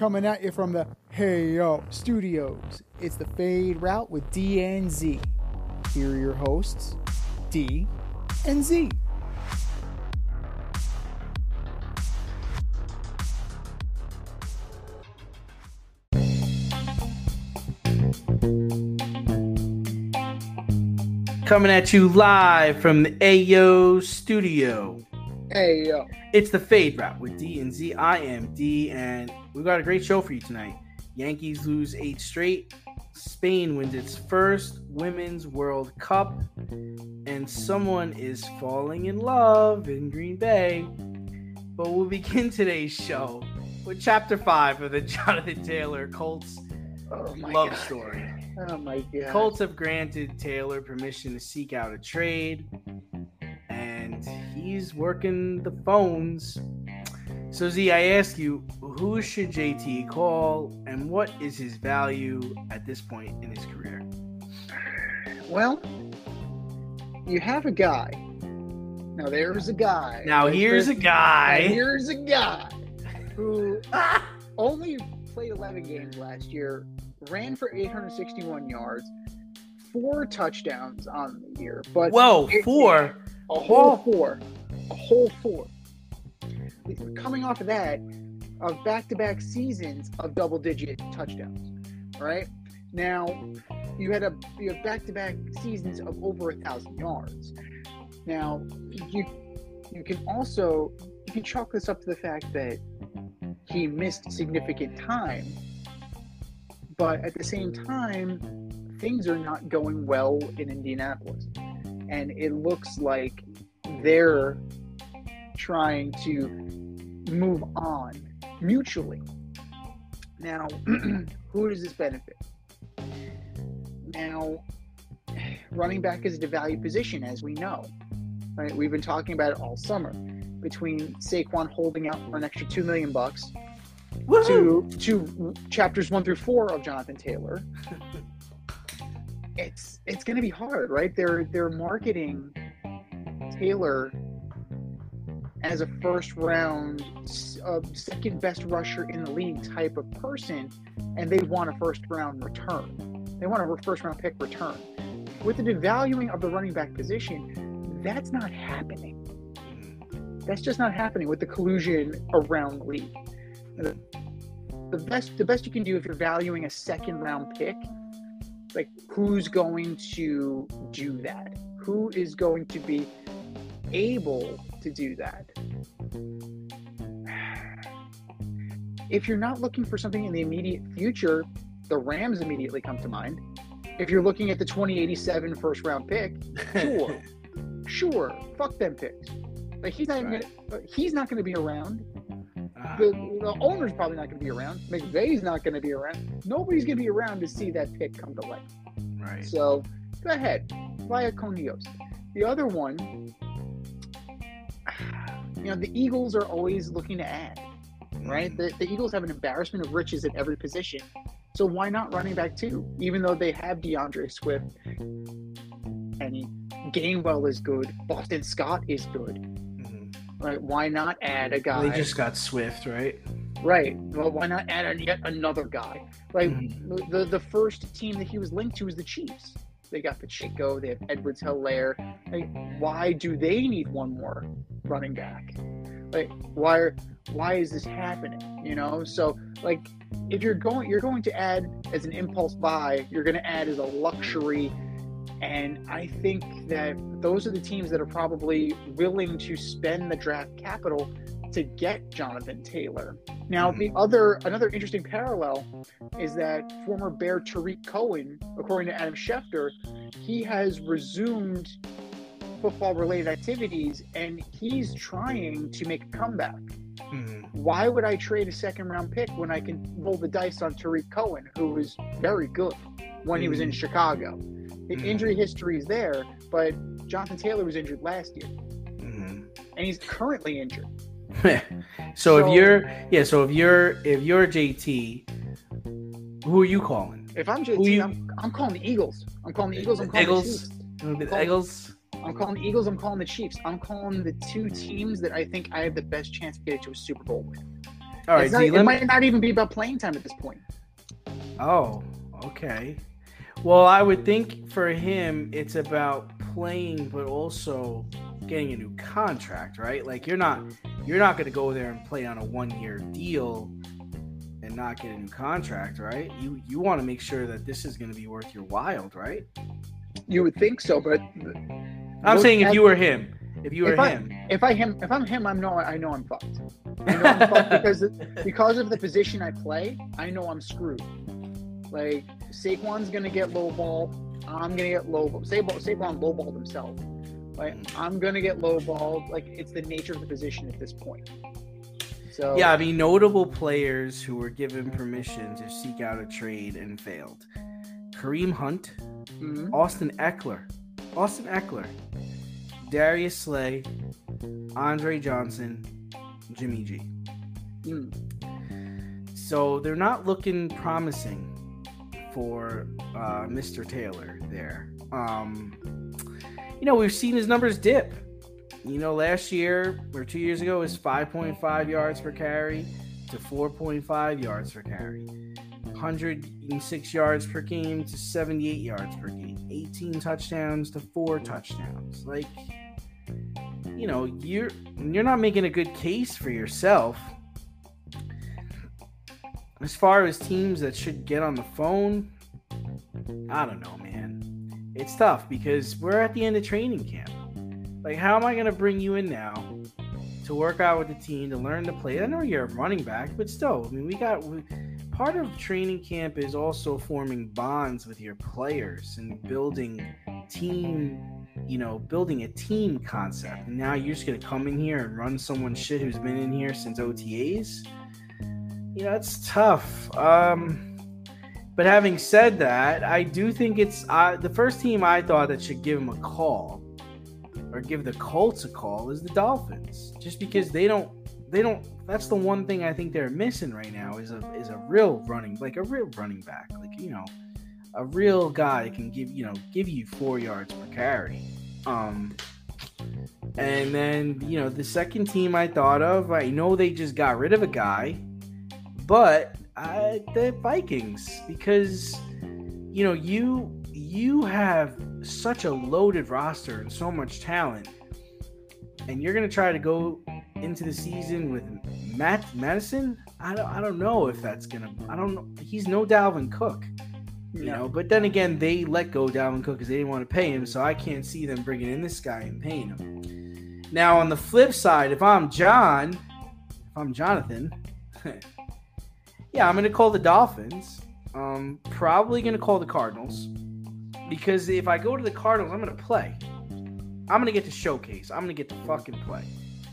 coming at you from the Hey Yo Studios. It's the Fade Route with D and Z. Here are your hosts, D and Z. Coming at you live from the Ayo Studio. Hey Yo. It's the Fade Route with D and Z. I am D, and we've got a great show for you tonight. Yankees lose eight straight. Spain wins its first Women's World Cup, and someone is falling in love in Green Bay. But we'll begin today's show with Chapter Five of the Jonathan Taylor Colts Oh love God. story. Oh my God. Colts have granted Taylor permission to seek out a trade, he's working the phones. So, Z, I ask you, who should JT call, and what is his value at this point in his career? Well, you have a guy. Now there's a guy. Now, Like, here's a guy. Here's a guy who ah! only played 11 games last year, ran for 861 yards, four touchdowns on the year, but Whoa, it- four. A whole four, a whole four. Coming off of that, of back-to-back seasons of double-digit touchdowns, right? Now, you had a you have back-to-back seasons of over a thousand yards. Now, you you can also you can chalk this up to the fact that he missed significant time, but at the same time, things are not going well in Indianapolis, and it looks like they're trying to move on mutually. Now, who does this benefit? Now, running back is a devalued position, as we know. Right? We've been talking about it all summer. Between Saquon holding out for an extra two million bucks to to chapters one through four of Jonathan Taylor, it's it's going to be hard, right? They're they're marketing Taylor as a first round, uh, second best rusher in the league type of person, and they want a first round return. They want a first round pick return. With the devaluing of the running back position, that's not happening. That's just not happening with the collusion around the league. The, the best the best you can do if you're valuing a second round pick, like who's going to do that? Who is going to be able to do that? If you're not looking for something in the immediate future, the Rams immediately come to mind. If you're looking at the 2087 first round pick, sure, sure, fuck them picks. Like he's not Right. gonna, he's not going to be around. The, the owner's probably not going to be around. McVay's not going to be around. Nobody's going to be around to see that pick come to life. right. So go ahead, via Conios. The other one, you know, the Eagles are always looking to add, right? Mm. The, the Eagles have an embarrassment of riches at every position. So why not running back too? Even though they have D'Andre Swift and Gainwell is good, Boston Scott is good. Right? Why not add a guy? They just got Swift, right? Right. Well, why not add a, yet another guy? Like Mhm. the the first team that he was linked to was the Chiefs. They got Pacheco. They have Edwards-Helaire. Like, why do they need one more running back? Like, why are, why is this happening? You know. So like, if you're going, you're going to add as an impulse buy. You're going to add as a luxury. And I think that those are the teams that are probably willing to spend the draft capital to get Jonathan Taylor. Now, the other another interesting parallel is that former Bear Tarik Cohen, according to Adam Schefter, he has resumed football-related activities and he's trying to make a comeback. Mhm. Why would I trade a second-round pick when I can roll the dice on Tarik Cohen, who is very good when he was in Chicago? The Mhm. injury history is there, but Jonathan Taylor was injured last year, Mhm. and he's currently injured. so, So- if you're yeah, so if you're if you're JT, who are you calling? If I'm JT, you- I'm, I'm calling the Eagles. I'm calling the Eagles. I'm calling Eagles? the Chiefs. The Call- Eagles. I'm calling the Eagles. I'm calling the Chiefs. I'm calling the two teams that I think I have the best chance to get to a Super Bowl with. All right, not- it might not even be about playing time at this point. Oh, okay. Well, I would think for him, it's about playing, but also getting a new contract, right? Like you're not you're not going to go there and play on a one year deal and not get a new contract, right? You you want to make sure that this is going to be worth your while, right? You would think so, but I'm saying if you were him, if you were If I- him, if I him if I'm him, I'm no I know I'm fucked. I know I'm fucked because because of the position I play. I know I'm screwed. Like Saquon's gonna get low ball. I'm gonna get low. Saquon Saquon low balled himself. Like I'm gonna get low balled. Like it's the nature of the position at this point. So yeah, I mean notable players who were given permission to seek out a trade and failed. Kareem Hunt, mhm. Austin Ekeler, Austin Ekeler, Darius Slay, Andre Johnson, Jimmy G. Mm. So they're not looking promising for uh, Mr. Taylor there. Um, you know, we've seen his numbers dip. You know, last year or two years ago, was 5.5 yards per carry to 4.5 yards per carry. 106 yards per game to 78 yards per game. 18 touchdowns to 4 touchdowns. Like, you know, you're you're not making a good case for yourself as far as teams that should get on the phone, I don't know, man. It's tough because we're at the end of training camp. Like, how am I going to bring you in now to work out with the team to learn to play? I know you're a running back, but still, I mean, we got we, part of training camp is also forming bonds with your players and building team, you know, building a team concept. And now you're just going to come in here and run someone's shit who's been in here since OTAs you know, it's tough. Um, but having said that, I do think it's uh, the first team I thought that should give him a call or give the Colts a call is the Dolphins, just because they don't, they don't. That's the one thing I think they're missing right now is a is a real running, like a real running back, like you know, a real guy can give you know give you four yards per carry. Um, and then you know the second team I thought of, I know they just got rid of a guy but uh, the Vikings because you know you you have such a loaded roster and so much talent, and you're gonna try to go into the season with Matt Madison. I don't I don't know if that's gonna I don't know he's no Dalvin Cook. You No. know, but then again, they let go Dalvin Cook because they didn't want to pay him, so I can't see them bringing in this guy and paying him. Now, on the flip side, if I'm John, if I'm Jonathan, yeah, I'm going to call the Dolphins. Um, probably going to call the Cardinals because if I go to the Cardinals, I'm going to play. I'm going to get to showcase. I'm going to get to fucking play,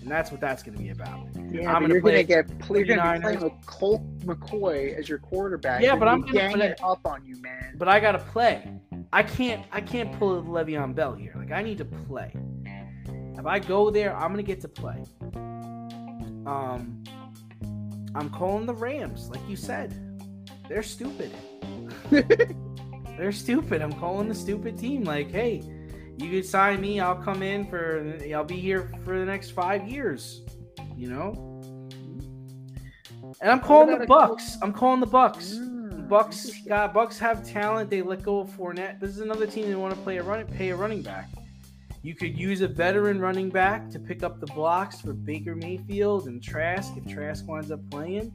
and that's what that's going to be about. Yeah, I'm gonna you're play gonna get you're gonna be playing with Colt McCoy as your quarterback. Yeah, but I'm gonna gonna it up on you, man. But I got to play. I can't. I can't pull a Le'Veon Bell here. Like I need to play. If I go there, I'm going to get to play. Um, I'm calling the Rams, like you said. They're stupid. They're stupid. I'm calling the stupid team. Like, hey, you could sign me. I'll come in for. I'll be here for the next five years. You know. And I'm calling the Bucks. I'm calling the Bucks. Mm, Bucks got Bucks have talent. They let go of Fournette. This is another team that want to play a run pay a running back. You could use a veteran running back to pick up the blocks for Baker Mayfield and Trask if Trask winds up playing.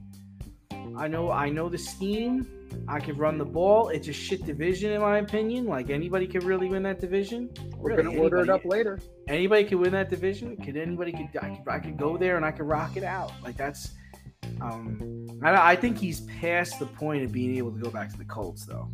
I know I know the scheme. I could run the ball. It's a shit division in my opinion. Like anybody could really win that division. We're Really, gonna order it up later. Anybody could win that division. Could anybody could I could, I could go there and I could rock it out. Like that's um I, I think he's past the point of being able to go back to the Colts though.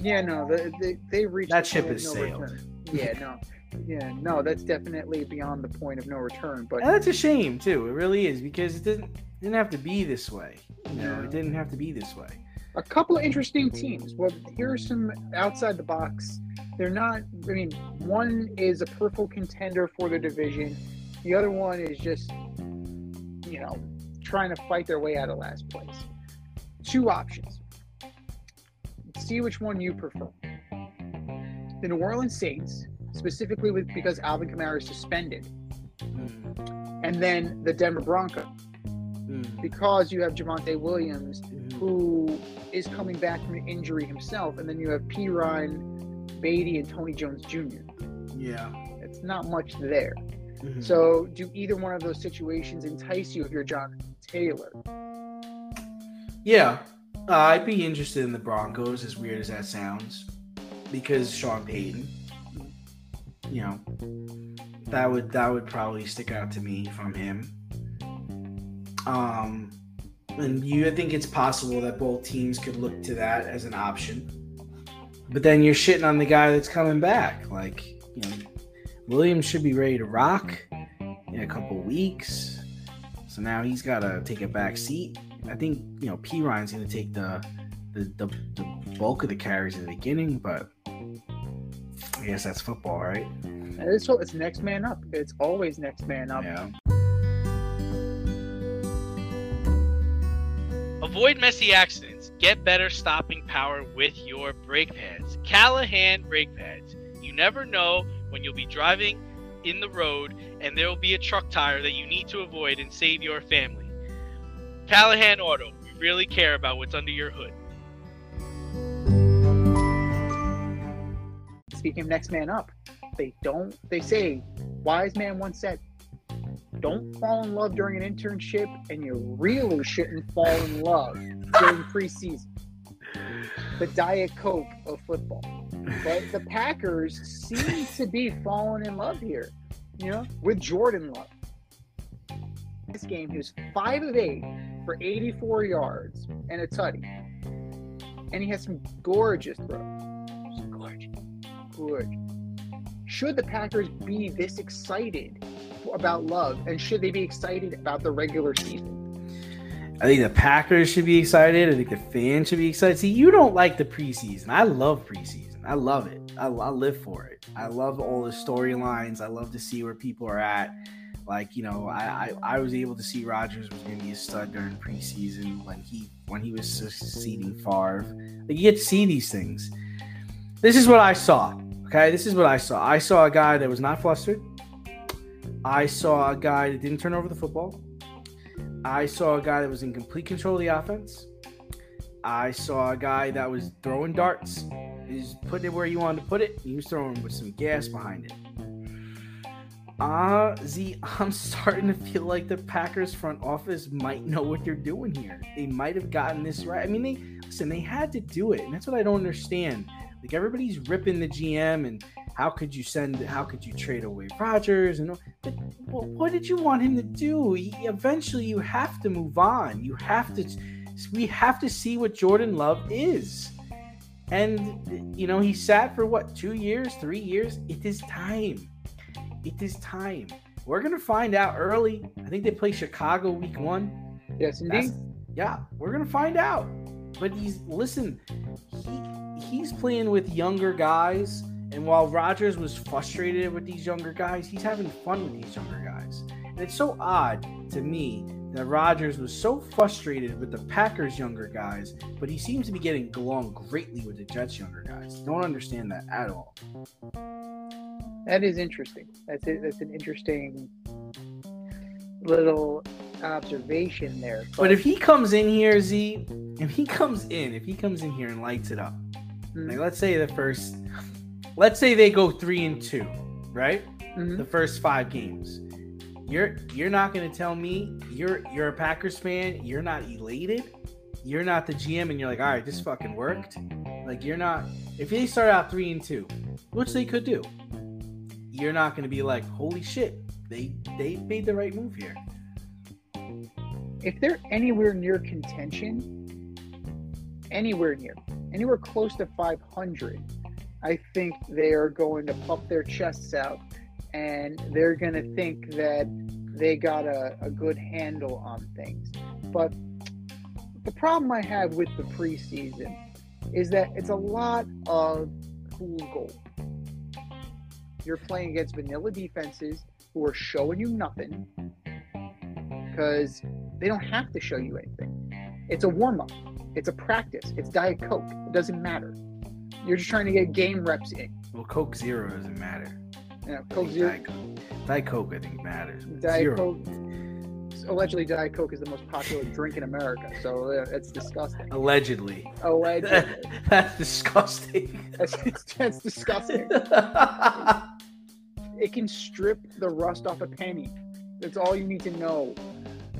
Yeah, no, they they, they reached That ship has no sailed. return. Yeah, no, yeah, no, that's definitely beyond the point of no return. But And that's a shame too. It really is because it didn't didn't have to be this way. You know, it didn't have to be this way. a couple of interesting teams. Well, here are some outside the box. They're not. I mean, one is a purple contender for the division. The other one is just, you know, trying to fight their way out of last place. Two options. See which one you prefer. The New Orleans Saints, specifically with because Alvin Kamara is suspended, Mm. and then the Denver Broncos. Mm, because you have Javonte Williams, mhm. who is coming back from an injury himself, and then you have Perine, Beatty, and Tony Jones Jr. Yeah. It's not much there. Mhm. So, do either one of those situations entice you if you're John Taylor? Yeah, uh, I'd be interested in the Broncos, as weird as that sounds, because Sean Payton. You know, that would that would probably stick out to me from him. Um, and you, I think it's possible that both teams could look to that as an option. But then you're shitting on the guy that's coming back. Like, you know, Williams should be ready to rock in a couple weeks. So now he's got to take a back seat. I think you know Perine's going to take the, the the the bulk of the carries in the beginning, but I guess that's football, right? And it's, it's next man up. It's always next man up. Yeah. Avoid messy accidents. Get better stopping power with your brake pads. Callahan brake pads. You never know when you'll be driving in the road and there will be a truck tire that you need to avoid and save your family. Callahan Auto. We really care about what's under your hood. Speaking of next man up, they don't. They say, wise man once said, "Don't fall in love during an internship, and you really shouldn't fall in love during preseason." The diet coke of football. But the Packers seem to be falling in love here, you know, with Jordan Love. This game, he was five of eight for 84 yards and a tutty, and he has some gorgeous throws. Gorgeous Should the Packers be this excited about love, and should they be excited about the regular season? I think the Packers should be excited. I think the fans should be excited. See, you don't like the preseason. I love preseason. I love it. I, I live for it. I love all the storylines. I love to see where people are at. Like you know, I, I, I was able to see Rodgers was going to be a stud during preseason when he when he was succeeding Favre. Like you get to see these things. This is what I saw. Okay, this is what I saw. I saw a guy that was not flustered. I saw a guy that didn't turn over the football. I saw a guy that was in complete control of the offense. I saw a guy that was throwing darts. He's putting it where you wanted to put it. He was throwing with some gas behind it. Uh, Z, I'm starting to feel like the Packers front office might know what they're doing here. They might have gotten this right. I mean, they listen, they had to do it, and that's what I don't understand. Like everybody's ripping the GM and how could you send how could you trade away Rodgers and but what, did you want him to do? He, eventually you have to move on. You have to we have to see what Jordan Love is. And you know, he sat for what, 2 years, 3 years? It is time. It is time. We're going to find out early. I think they play Chicago week 1. Yes, That's- indeed. yeah, we're gonna find out. But he's listen, he he's playing with younger guys, and while Rodgers was frustrated with these younger guys, he's having fun with these younger guys. And it's so odd to me that Rodgers was so frustrated with the Packers younger guys, but he seems to be getting along greatly with the Jets younger guys. Don't understand that at all. That is interesting. That's it. That's an interesting little observation there. But if he comes in here, Z, if he comes in, if he comes in here and lights it up, Mhm. like let's say the first, let's say they go three and two, right? Mhm. The first five games. You're you're not gonna tell me you're you're a Packers fan. You're not elated. You're not the GM, and you're like, all right, this fucking worked. Like you're not. If they start out three and two, which they could do, you're not gonna be like, holy shit, they they made the right move here. If they're anywhere near contention, anywhere near, anywhere close to 500, I think they are going to puff their chests out and they're going to think that they got a, a good handle on things. But the problem I have with the preseason is that it's a lot of cool goal. You're playing against vanilla defenses who are showing you nothing because they don't have to show you anything. It's a warm up, it's a practice, it's Diet Coke. It doesn't matter. You're just trying to get game reps in. Well, Coke Zero doesn't matter. Yeah, Coke Zero, Diet Coke, Diet Coke, I think matters. Diet Zero. Coke. allegedly Diet Coke is the most popular drink in America, so uh, it's disgusting. Allegedly. Allegedly, That's disgusting. that's, that's disgusting. It can strip the rust off a penny. That's all you need to know.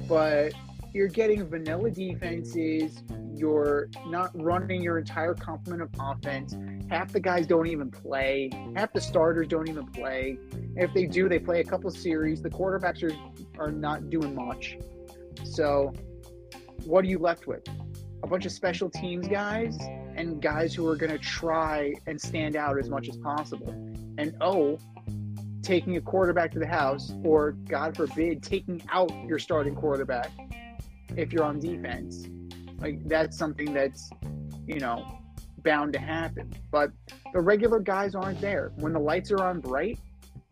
But you're getting vanilla defenses. You're not running your entire complement of offense. Half the guys don't even play. Half the starters don't even play. If they do, they play a couple series. The quarterbacks are, are not doing much. So, what are you left with? A bunch of special teams guys and guys who are going to try and stand out as much as possible. And oh, taking a quarterback to the house, or God forbid, taking out your starting quarterback if you're on defense. Like that's something that's, you know, bound to happen. But the regular guys aren't there. When the lights are on bright,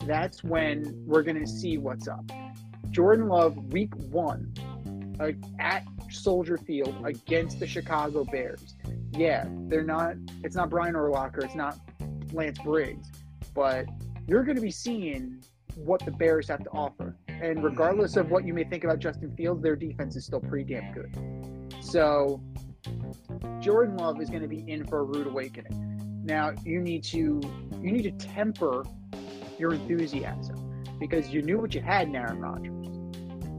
that's when we're going to see what's up. Jordan Love, week one, uh, at Soldier Field against the Chicago Bears. Yeah, they're not, it's not Brian Urlacher, it's not Lance Briggs, but you're going to be seeing what the Bears have to offer. And regardless of what you may think about Justin Fields, their defense is still pretty damn good. So Jordan Love is going to be in for a rude awakening. Now you need to you need to temper your enthusiasm because you knew what you had in Aaron Rodgers.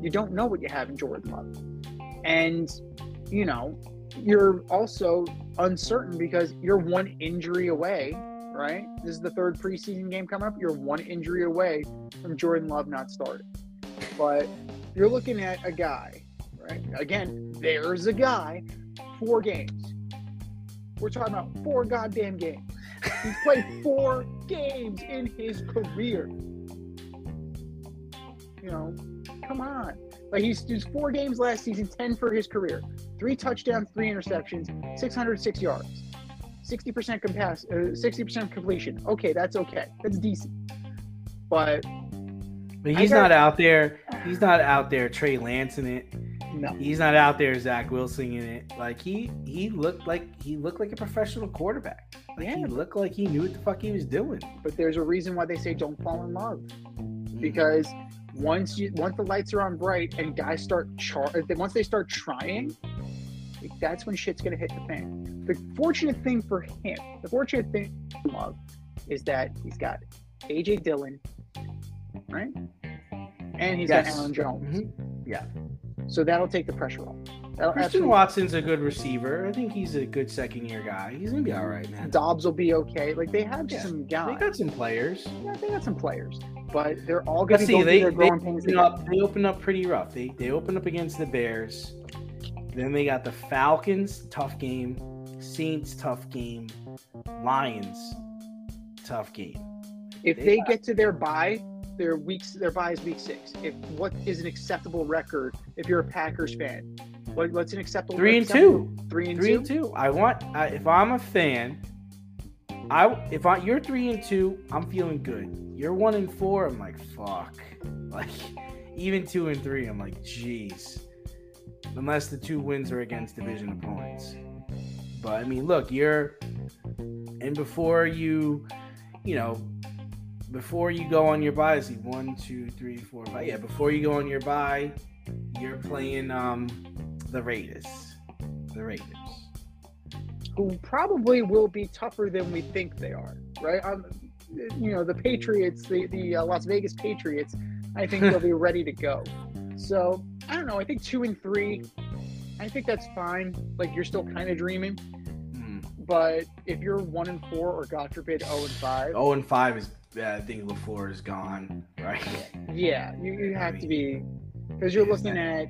You don't know what you have in Jordan Love. And you know, you're also uncertain because you're one injury away right? This is the third preseason game coming up. You're one injury away from Jordan Love not starting. But you're looking at a guy, right? Again, there's a guy, four games. We're talking about four goddamn games. He's played four games in his career. You know, come on. Like he's, he's four games last season, 10 for his career. Three touchdowns, three interceptions, 606 yards. 60% compass, uh, 60% completion. Okay, that's okay. That's decent. But But he's got- not out there. He's not out there Trey Lance in it. no, He's not out there Zach Wilson in it. Like he he looked like he looked like a professional quarterback. Like he looked like he knew what the fuck he was doing. but there's a reason why they say don't fall in love because once you once the lights are on bright and guys start char once they start trying, that's when shit's gonna hit the fan. The fortunate thing for him, the fortunate thing for Love, is that he's got AJ Dillon, right, and he's Yes. got Aaron Jones. Mhm. Yeah. So that'll take the pressure off. That'll Christian absolutely- Watson's a good receiver. I think he's a good second year guy. He's gonna be all right, man. Doubs will be okay. Like they have Yeah. some guys. They got some players. yeah, they got some players, but they're all going Let's see. go They they their growing pains. open up. They open up pretty rough. They they open up against the Bears. Then they got the Falcons, tough game. Saints, tough game. Lions, tough game. If they they got- get to their bye, their weeks their bye is week six. If what is an acceptable record if you're a Packers fan? What, what's an acceptable Three and acceptable- two. Three and Three two. and two. I want. I, if I'm a fan, I if I you're three and two, I'm feeling good. You're one and four. I'm like fuck. Like even two and three, I'm like jeez. Unless the two wins are against division opponents. But I mean, look, you're and before you, you know, before you go on your bye, see one, two, three, four, five. Yeah, before you go on your bye, you're playing um the Raiders. The Raiders. Who probably will be tougher than we think they are, right? Um, you know, the Patriots, the the uh, Las Vegas Patriots. I think they'll be ready to go. So I don't know. I think two and three. I think that's fine. Like you're still kind of dreaming. Hmm. But if you're one and four, or God forbid, zero and five, Oh, and five is yeah, I think LaFleur is gone, right? yeah, you, you have to be because you're looking at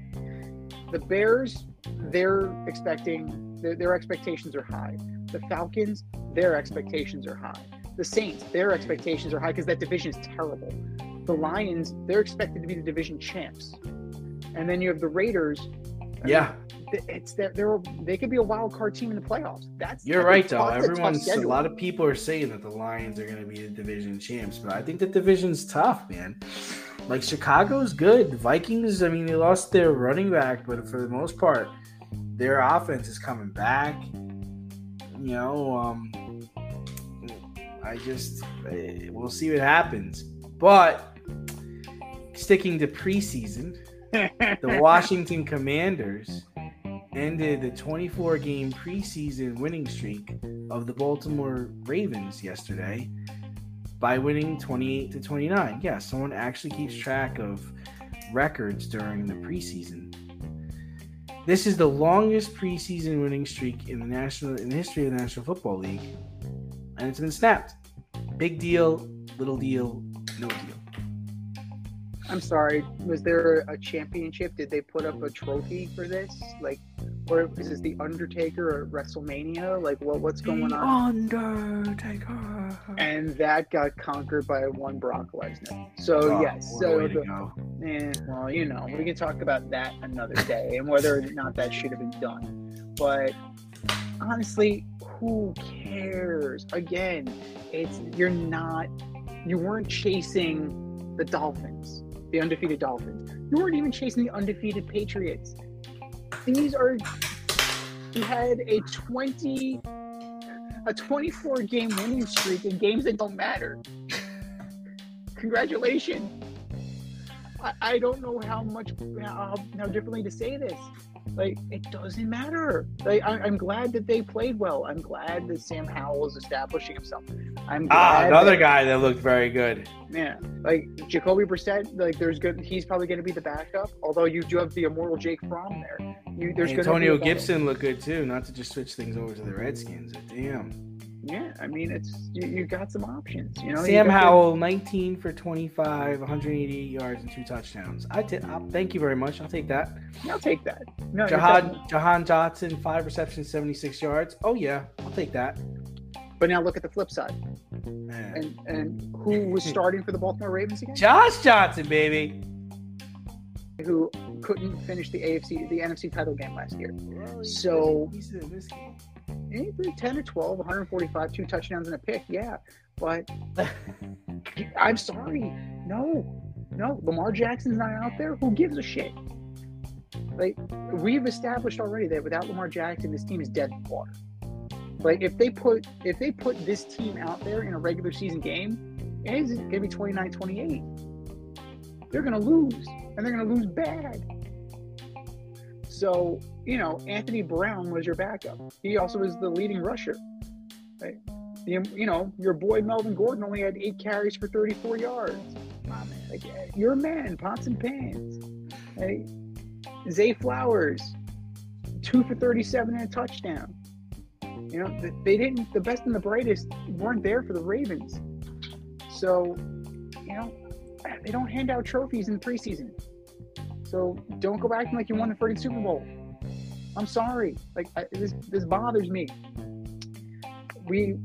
the Bears. They're expecting their, their expectations are high. The Falcons, their expectations are high. The Saints, their expectations are high because that division is terrible. The Lions, they're expected to be the division champs, and then you have the Raiders. I Yeah, mean, it's that they're they could be a wild card team in the playoffs. That's you're right though. a Everyone's a lot of people are saying that the Lions are going to be the division champs, but I think the division's tough, man. Like Chicago's good. The Vikings, I mean, they lost their running back, but for the most part, their offense is coming back. You know, um, I just eh, we'll see what happens. But sticking to preseason, the Washington Commanders ended the 24 game preseason winning streak of the Baltimore Ravens yesterday by winning 28 to 29. Yeah, someone actually keeps track of records during the preseason. This is the longest preseason winning streak in the national in the history of the National Football League, and it's been snapped. Big deal, little deal, no deal. I'm sorry. Was there a championship? Did they put up a trophy for this? Like, or is this the Undertaker at WrestleMania? Like, what what's going the on? Undertaker. And that got conquered by one Brock Lesnar. So Oh, yes, so way the, eh, well, you know, we can talk about that another day and whether or not that should have been done. But honestly, who cares? Again, it's you're not, you weren't chasing the Dolphins, the undefeated Dolphins. You weren't even chasing the undefeated Patriots. These are, you had a 20, a 24 game winning streak in games that don't matter. Congratulations. I, I don't know how much how, how differently to say this. Like it doesn't matter. Like I, I'm glad that they played well. I'm glad that Sam Howell is establishing himself. I'm Ah, another that- guy that looked very good. Yeah, like Jacoby Brissett. Like there's good. He's probably going to be the backup. Although you do have the immortal Jake Fromm there. You there's Antonio Gibson looked good too. Not to just switch things over to the Redskins. Damn. Yeah, I mean it's you, you got some options. You know, You Sam the- Howell, 19 for 25, 188 yards and two touchdowns. I t- I'll, thank you very much. I'll take that. I'll take that. No, Jahan Jahan Johnson, five receptions, 76 yards. Oh yeah, I'll take that. But now look at the flip side. And and who was starting for the Baltimore Ravens again? Josh Johnson, baby. Who couldn't finish the AFC, the NFC title game last year? So- he's in this game. Eh, 10 or 12, 145, two touchdowns and a pick. Yeah, but I'm sorry. No, no. Lamar Jackson's not out there. Who gives a shit? Like we've established already that without Lamar Jackson, this team is dead in the water. Like if they put if they put this team out there in a regular season game, it's gonna be 29-28. They're gonna lose, and they're gonna lose bad. So you know, Anthony Brown was your backup. He also was the leading rusher. Right? The, you know, your boy Melvin Gordon only had eight carries for 34 yards. My man, like, you're a man, pots and pans. Right? Zay Flowers, two for 37 and a touchdown. You know, they didn't, the best and the brightest weren't there for the Ravens. So, you know, they don't hand out trophies in preseason. So don't go back like you won the freaking Super Bowl. I'm sorry. Like I, this, this bothers me. We,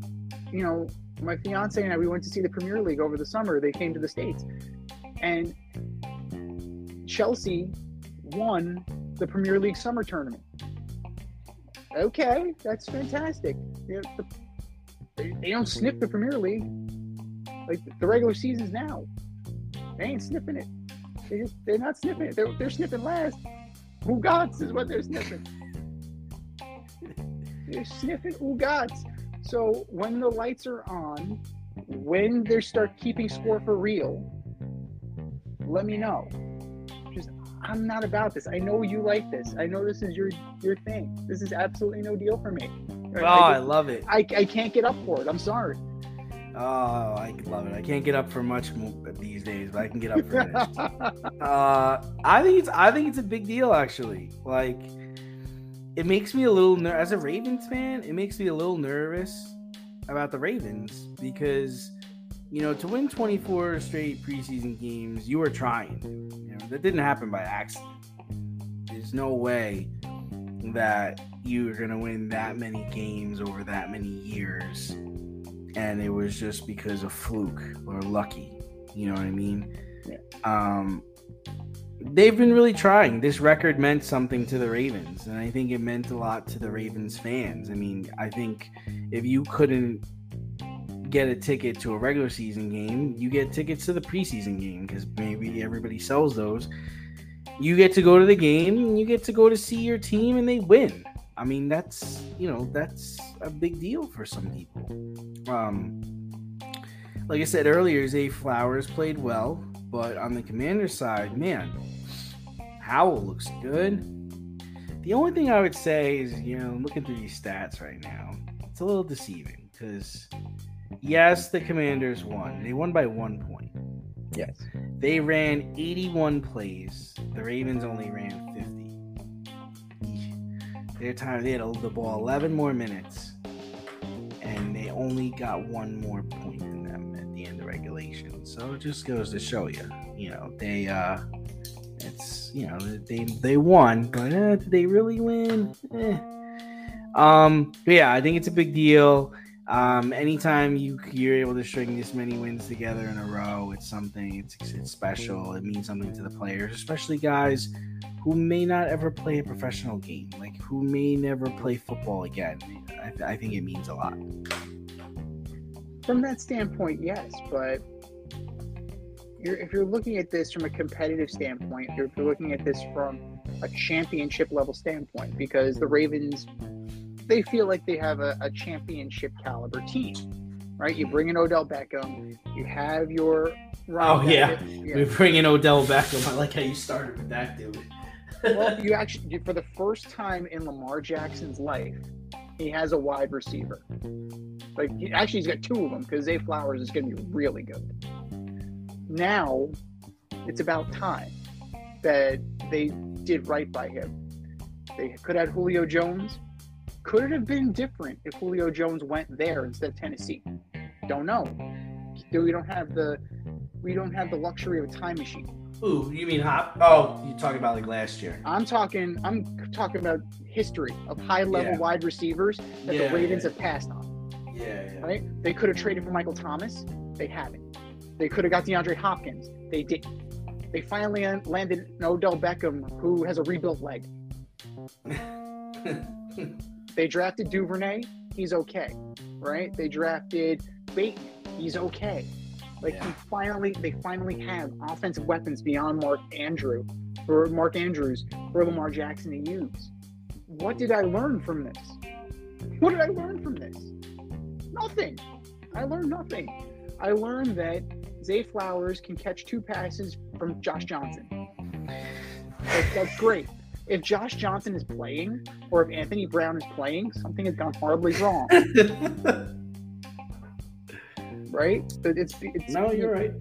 you know, my fiance and I, we went to see the Premier League over the summer. They came to the states, and Chelsea won the Premier League summer tournament. Okay, that's fantastic. You know, the, they, they don't sniff the Premier League like the regular season's now. They ain't sniffing it. They just, they're not sniffing it. They're, they're sniffing last. Ugats is what they're sniffing. They're sniffing Ugats. So when the lights are on, when they start keeping score for real, let me know. Just I'm not about this. I know you like this. I know this is your your thing. This is absolutely no deal for me. Oh, I, I love it. I, I can't get up for it. I'm sorry. Oh, I love it. I can't get up for much these days, but I can get up for this. uh, I think it's I think it's a big deal actually. Like, it makes me a little ner- as a Ravens fan. It makes me a little nervous about the Ravens because you know to win 24 straight preseason games, you are trying. That didn't happen by accident. There's no way that you are gonna win that many games over that many years and it was just because of fluke or lucky. You know what I mean? Yeah. Um, they've been really trying. This record meant something to the Ravens, and I think it meant a lot to the Ravens fans. I mean, I think if you couldn't get a ticket to a regular season game, you get tickets to the preseason game because maybe everybody sells those. You get to go to the game you get to go to see your team and they win. I mean, that's you know that's a big deal for some people. Um, like I said earlier, Zay Flowers played well, but on the Commander side, man, Howell looks good. The only thing I would say is, you know, looking through these stats right now, it's a little deceiving because, yes, the Commanders won. They won by one point. Yes. They ran 81 plays. The Ravens only ran 50. Their time, they had the ball 11 more minutes, and they only got one more point than them at the end of regulation. So it just goes to show you, you know, they, uh, it's you know they they won, but uh, did they really win? Eh. Um, but yeah, I think it's a big deal. Um, anytime you you're able to string this many wins together in a row, it's something. It's it's special. It means something to the players, especially guys who may not ever play a professional game, like who may never play football again. I, I think it means a lot. From that standpoint, yes, but you're, if you're looking at this from a competitive standpoint, if you're looking at this from a championship level standpoint, because the Ravens, they feel like they have a, a championship caliber team, right? You bring in Odell Beckham, you have your oh yeah. yeah, we bring in Odell Beckham. I like how you started with that, dude. well, you actually, for the first time in Lamar Jackson's life, he has a wide receiver. Like, actually, he's got two of them because Zay Flowers is going to be really good now it's about time that they did right by him. They could have Julio Jones. Could it have been different if Julio Jones went there instead of Tennessee? Don't know. We don't have the we don't have the luxury of a time machine. Ooh, you mean hop? Oh, you're talking about like last year? I'm talking. I'm talking about history of high level yeah. wide receivers that yeah, the Ravens yeah. have passed on. Yeah, yeah. Right? They could have traded for Michael Thomas. They haven't. They could have got DeAndre Hopkins. They did. They finally landed an Odell Beckham who has a rebuilt leg. they drafted Duvernay. He's okay, right? They drafted Bateman. He's okay. Like yeah. he finally, they finally have offensive weapons beyond Mark Andrew or Mark Andrews for Lamar Jackson to use. What did I learn from this? What did I learn from this? Nothing. I learned nothing. I learned that Zay Flowers can catch two passes from Josh Johnson. Like, that's great. If Josh Johnson is playing, or if Anthony Brown is playing, something has gone horribly wrong. right? It's, it's no, you're right.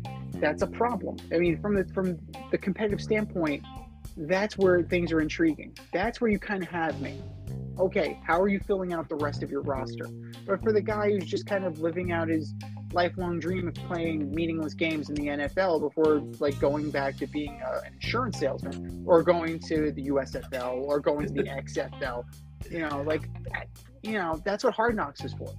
That's a problem. I mean, from the from the competitive standpoint, that's where things are intriguing. That's where you kind of have me. Okay, how are you filling out the rest of your roster? But for the guy who's just kind of living out his lifelong dream of playing meaningless games in the NFL before like going back to being a, an insurance salesman or going to the USFL or going to the XFL. You know, like you know, that's what Hard Knocks is for.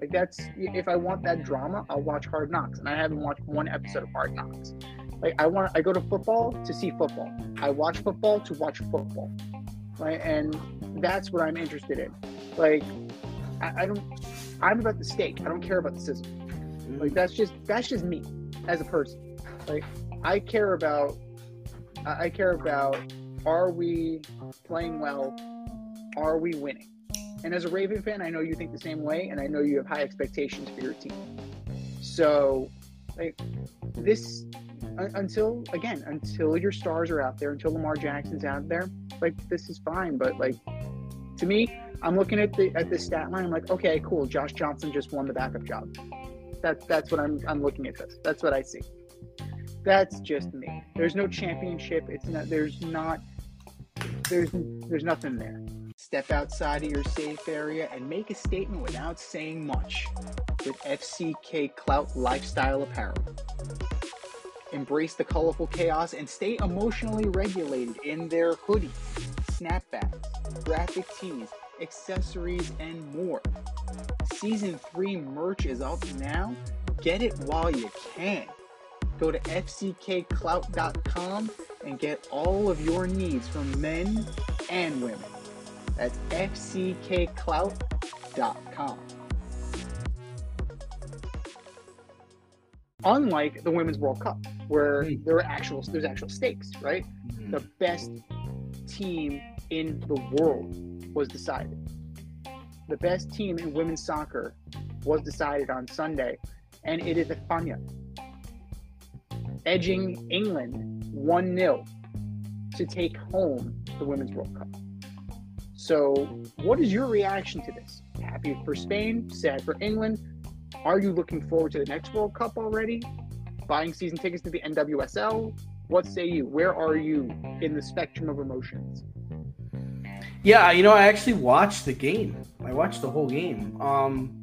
Like that's if I want that drama, I'll watch Hard Knocks, and I haven't watched one episode of Hard Knocks. Like I want, I go to football to see football. I watch football to watch football, right? And that's what I'm interested in. Like I, I don't, I'm about the steak. I don't care about the system. Like that's just that's just me as a person. Like I care about I care about are we playing well? Are we winning? And as a Raven fan, I know you think the same way, and I know you have high expectations for your team. So, like this, until again, until your stars are out there, until Lamar Jackson's out there, like this is fine. But like to me, I'm looking at the at the stat line. I'm like, okay, cool. Josh Johnson just won the backup job. That's that's what I'm I'm looking at this. That's what I see. That's just me. There's no championship. It's not. There's not. There's there's nothing there. Step outside of your safe area and make a statement without saying much with FCK Clout Lifestyle Apparel. Embrace the colorful chaos and stay emotionally regulated in their hoodies, snapbacks, graphic tees, accessories, and more. Season 3 merch is up now. Get it while you can. Go to fckclout.com and get all of your needs from men and women. That's fckclout.com. Unlike the Women's World Cup, where hmm. there are actual there's actual stakes, right? Mm-hmm. The best team in the world was decided the best team in women's soccer was decided on Sunday, and it is Espana edging England 1 0. to take home the Women's World Cup. So, what is your reaction to this? Happy for Spain, sad for England. Are you looking forward to the next World Cup already? Buying season tickets to the NWSL? What say you? Where are you in the spectrum of emotions? Yeah, you know, I actually watched the game. I watched the whole game. Um,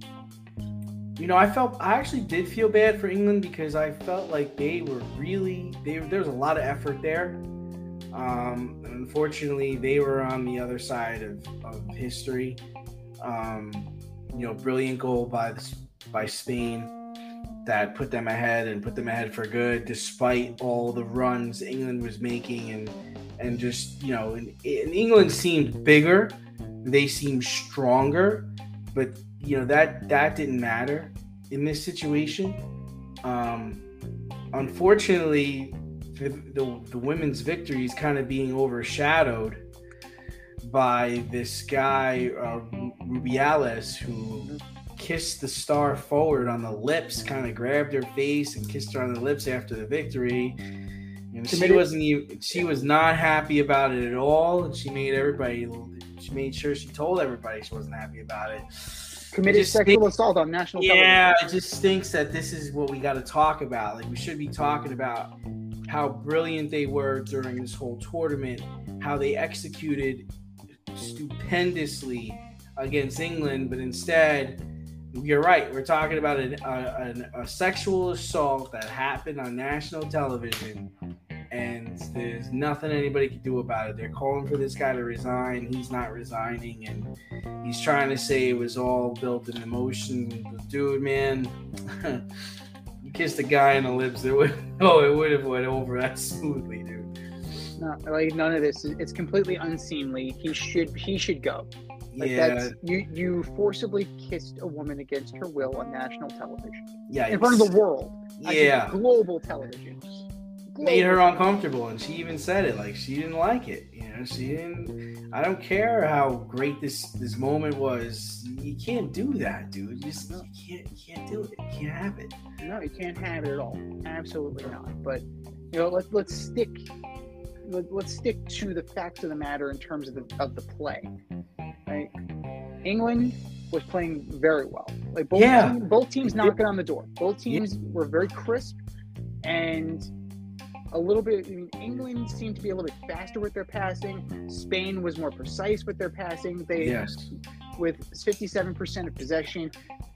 you know, I felt I actually did feel bad for England because I felt like they were really they there was a lot of effort there. Um, unfortunately, they were on the other side of, of history. Um, you know, brilliant goal by the, by Spain that put them ahead and put them ahead for good, despite all the runs England was making and and just you know, and, and England seemed bigger, they seemed stronger, but you know that that didn't matter in this situation. Um, unfortunately, the, the, the women's victory is kind of being overshadowed by this guy uh, Rubiales who kissed the star forward on the lips, kind of grabbed her face and kissed her on the lips after the victory. And she wasn't even she was not happy about it at all. And she made everybody she made sure she told everybody she wasn't happy about it. Committed it sexual stinks, assault on national yeah, television. it just stinks that this is what we got to talk about. Like we should be talking about how brilliant they were during this whole tournament, how they executed stupendously against England, but instead you're right. We're talking about a, uh, a, a, sexual assault that happened on national television, and there's nothing anybody can do about it. They're calling for this guy to resign. He's not resigning, and he's trying to say it was all built in emotion. Dude, man, you kissed a guy on the lips. It would, oh, it would have went over that smoothly, dude. No, like none of this. It's completely unseemly. He should he should go. Like yeah. that's you you forcibly kissed a woman against her will on national television. Yeah. In front of the world. Yeah. global television. Global. Made her uncomfortable and she even said it like she didn't like it. You know, she didn't I don't care how great this this moment was. You can't do that, dude. You just you can't you can't do it. You can't have it. No, you can't have it at all. Absolutely not. But you know, let's let's stick let, us stick to the facts of the matter in terms of the of the play. Right? England was playing very well. Like both yeah. teams, both teams knocking on the door. Both teams yeah. were very crisp and a little bit. I mean, England seemed to be a little bit faster with their passing. Spain was more precise with their passing. They yes. with 57% of possession.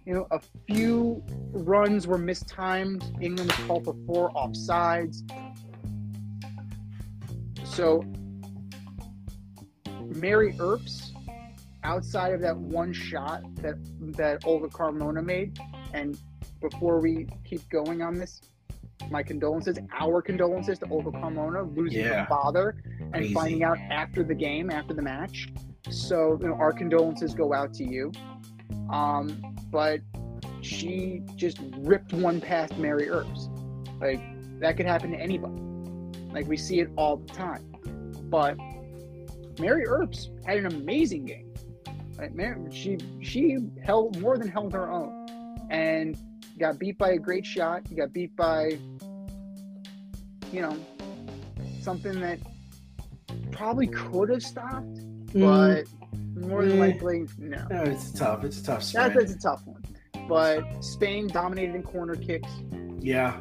You know, a few runs were mistimed. England was called for four offsides. So Mary Earps, outside of that one shot that that Olga Carmona made, and before we keep going on this, my condolences, our condolences to Olga Carmona losing yeah. her father and Crazy. finding out after the game, after the match. So you know, our condolences go out to you. Um, but she just ripped one past Mary Earps. Like that could happen to anybody. Like we see it all the time. But Mary Earps had an amazing game. Right? She she held more than held her own, and got beat by a great shot. You got beat by, you know, something that probably could have stopped, mm. but more than likely, no. no. It's tough. It's a tough. That's, that's a tough one. But Spain dominated in corner kicks. Yeah.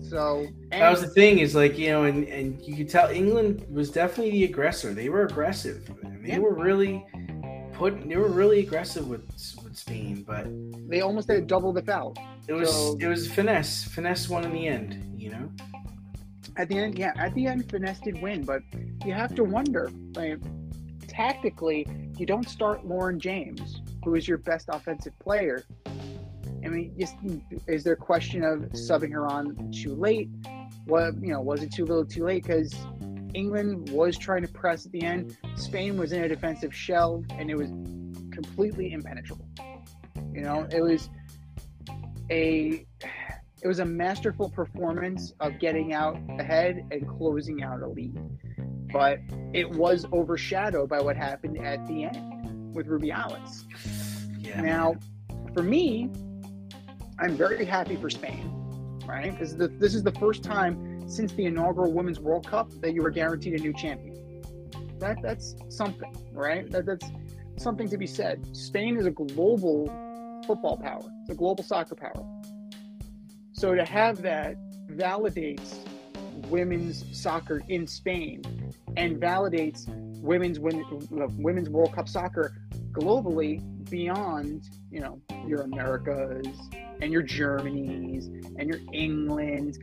So that was the thing is like you know, and and you could tell England was definitely the aggressor. They were aggressive. And they yeah. were really put. They were really aggressive with with Spain, but they almost had double the foul. It was so, it was finesse. Finesse won in the end. You know. At the end, yeah. At the end, finesse did win, but you have to wonder, like, tactically, you don't start Lauren James, who is your best offensive player, I mean, just is there a question of subbing her on too late? What you know, was it too little, too late? Because England was trying to press at the end. Spain was in a defensive shell, and it was completely impenetrable. You know, it was a it was a masterful performance of getting out ahead and closing out a lead. But it was overshadowed by what happened at the end with Rubiales. Yeah. Now, for me, I'm very happy for Spain, right? Because this is the first time since the inaugural Women's World Cup that you were guaranteed a new champion. That that's something, right? That, that's something to be said. Spain is a global football power. It's a global soccer power. So to have that validates women's soccer in Spain and validates women's win, uh, women's World Cup soccer globally beyond you know your Americas and your Germanys and your England.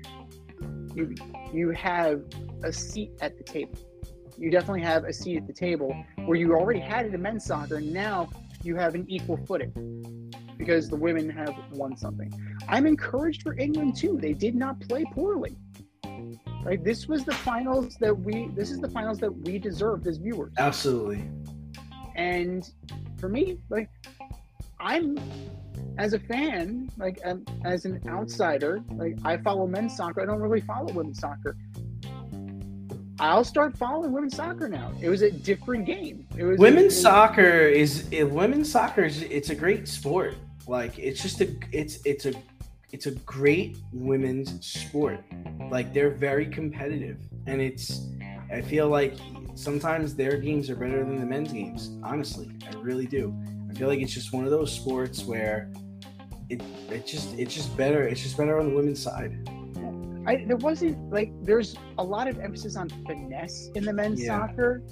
You you have a seat at the table. You definitely have a seat at the table where you already had it in men's soccer. And now you have an equal footing because the women have won something. I'm encouraged for England too. They did not play poorly. Right? this was the finals that we this is the finals that we deserved as viewers. Absolutely. And for me, like I'm as a fan, like um, as an outsider, like I follow men's soccer. I don't really follow women's soccer. I'll start following women's soccer now. It was a different game. It was women's a, soccer is it, women's soccer is it's a great sport. Like it's just a it's it's a it's a great women's sport. Like they're very competitive, and it's I feel like sometimes their games are better than the men's games. Honestly, I really do. I feel like it's just one of those sports where it it just it's just better. It's just better on the women's side. I, there wasn't like there's a lot of emphasis on finesse in the men's Yeah. soccer.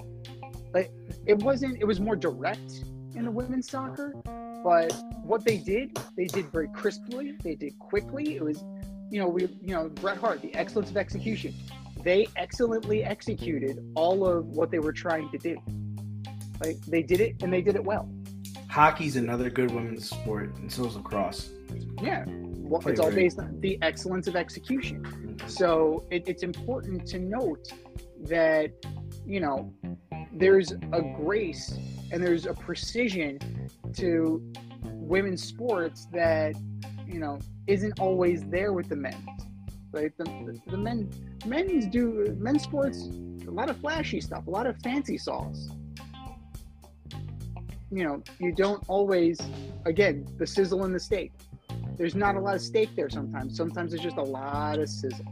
Like it wasn't. It was more direct in the women's soccer. But what they did, they did very crisply. They did quickly. It was, you know, we, you know, Bret Hart, the excellence of execution. They excellently executed all of what they were trying to do. Like they did it, and they did it well. Hockey's another good women's sport, and so is lacrosse. Yeah, well, it's all based on the excellence of execution. So it, it's important to note that you know there's a grace and there's a precision to women's sports that you know isn't always there with the men. Right? the, the, the men, men's do men's sports a lot of flashy stuff, a lot of fancy sauce. You know, you don't always, again, the sizzle and the steak. There's not a lot of steak there sometimes. Sometimes it's just a lot of sizzle.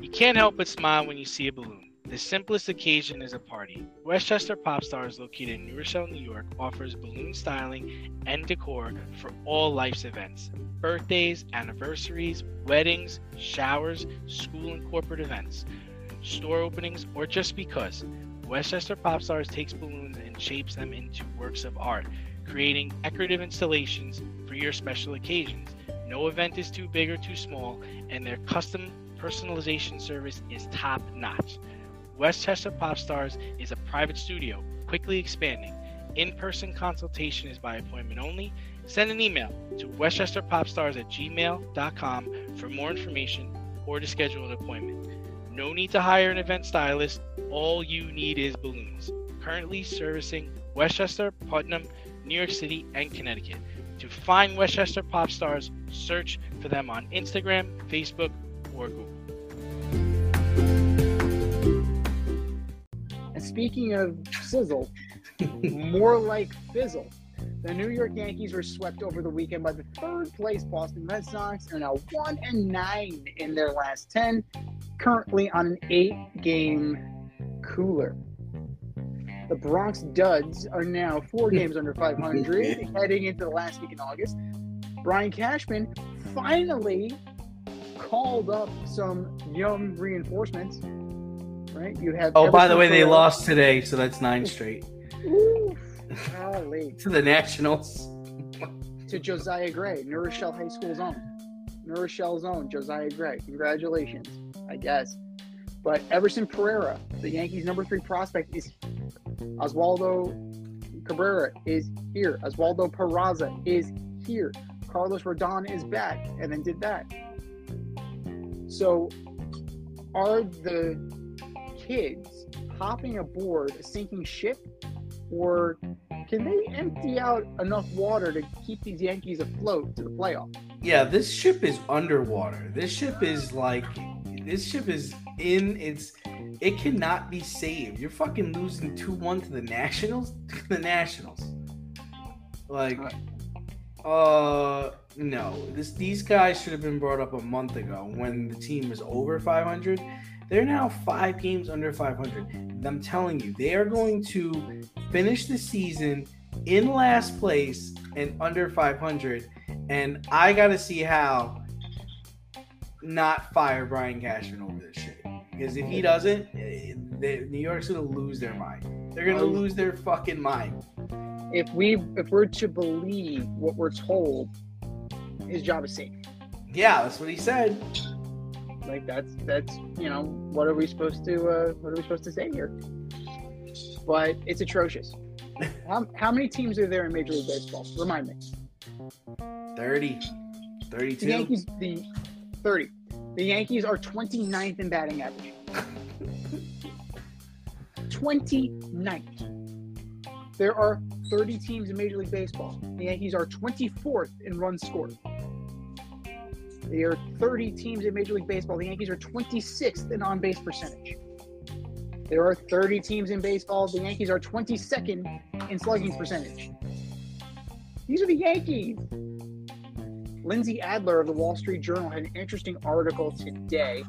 You can't help but smile when you see a balloon. The simplest occasion is a party. Westchester Pop Stars, located in New Rochelle, New York, offers balloon styling and decor for all life's events birthdays, anniversaries, weddings, showers, school and corporate events, store openings, or just because. Westchester Pop Stars takes balloons and shapes them into works of art, creating decorative installations for your special occasions. No event is too big or too small, and their custom personalization service is top notch. Westchester Pop Stars is a private studio, quickly expanding. In person consultation is by appointment only. Send an email to westchesterpopstars at gmail.com for more information or to schedule an appointment. No need to hire an event stylist, all you need is balloons. Currently servicing Westchester, Putnam, New York City, and Connecticut. To find Westchester Pop Stars, search for them on Instagram, Facebook, or Google. And speaking of sizzle, more like fizzle. The New York Yankees were swept over the weekend by the third place Boston Red Sox and are now one and nine in their last ten, currently on an eight game cooler. The Bronx Duds are now four games under 500 heading into the last week in August. Brian Cashman finally called up some young reinforcements. Right? You have Oh, by the way, they Pereira- lost today, so that's nine straight Ooh, to the Nationals. to Josiah Gray, New Rochelle High School's own. New Rochelle's own, Josiah Gray. Congratulations, I guess. But Everson Pereira, the Yankees' number three prospect, is Oswaldo Cabrera is here. Oswaldo Peraza is here. Carlos Rodon is back and then did that. So are the kids hopping aboard a sinking ship or can they empty out enough water to keep these Yankees afloat to the playoffs? Yeah, this ship is underwater. This ship is like, this ship is in its. It cannot be saved. You're fucking losing two one to the Nationals. To the Nationals. Like, uh, No, this these guys should have been brought up a month ago when the team was over 500. They're now five games under 500. I'm telling you, they are going to finish the season in last place and under 500. And I got to see how not fire Brian Cashman over this shit. Because if he doesn't, eh, they, New York's going to lose their mind. They're going to lose their fucking mind. If we if we're to believe what we're told, his job is safe. Yeah, that's what he said. Like that's that's you know what are we supposed to uh, what are we supposed to say here? But it's atrocious. how, how many teams are there in Major League Baseball? Remind me. 30, The 32. Yankees, the 30. The Yankees are 29th in batting average. 29th. There are 30 teams in Major League Baseball. The Yankees are 24th in runs scored. There are 30 teams in Major League Baseball. The Yankees are 26th in on base percentage. There are 30 teams in baseball. The Yankees are 22nd in slugging percentage. These are the Yankees. Lindsey Adler of the Wall Street Journal had an interesting article today,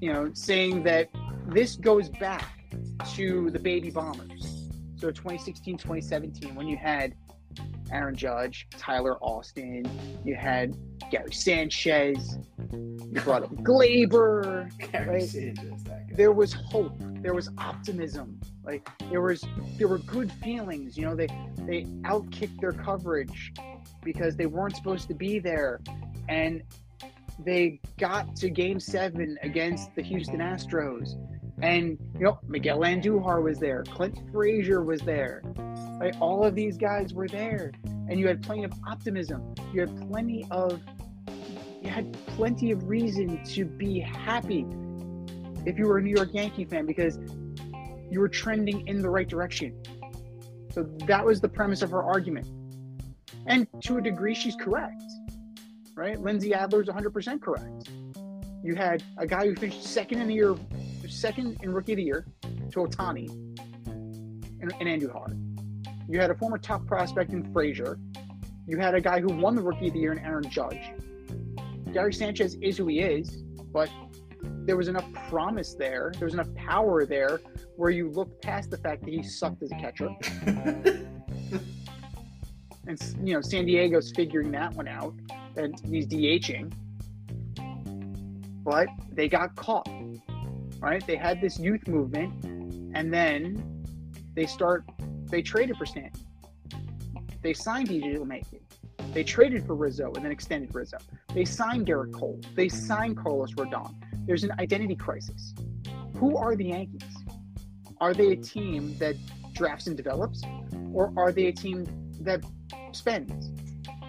you know, saying that this goes back to the baby bombers. So 2016, 2017, when you had Aaron Judge, Tyler Austin, you had Gary Sanchez, you brought up Gleyber. Gary right? Sanchez. There was hope. There was optimism. Like there was, there were good feelings. You know, they they outkicked their coverage because they weren't supposed to be there, and they got to Game Seven against the Houston Astros, and you know Miguel Andujar was there, Clint Frazier was there, right? All of these guys were there, and you had plenty of optimism. You had plenty of, you had plenty of reason to be happy if you were a New York Yankee fan because you were trending in the right direction. So that was the premise of her argument. And to a degree, she's correct, right? Lindsey Adler's 100% correct. You had a guy who finished second in the year, second in rookie of the year to Ohtani and, and Andujar. You had a former top prospect in Frazier. You had a guy who won the rookie of the year in Aaron Judge. Gary Sanchez is who he is, but there was enough promise there. There was enough power there where you look past the fact that he sucked as a catcher. And you know, San Diego's figuring that one out, and he's DHing. But they got caught, right? They had this youth movement, and then they start. They traded for Stanton. They signed DJ LeMahieu. They traded for Rizzo and then extended Rizzo. They signed Gerrit Cole. They signed Carlos Rodon. There's an identity crisis. Who are the Yankees? Are they a team that drafts and develops, or are they a team that spends?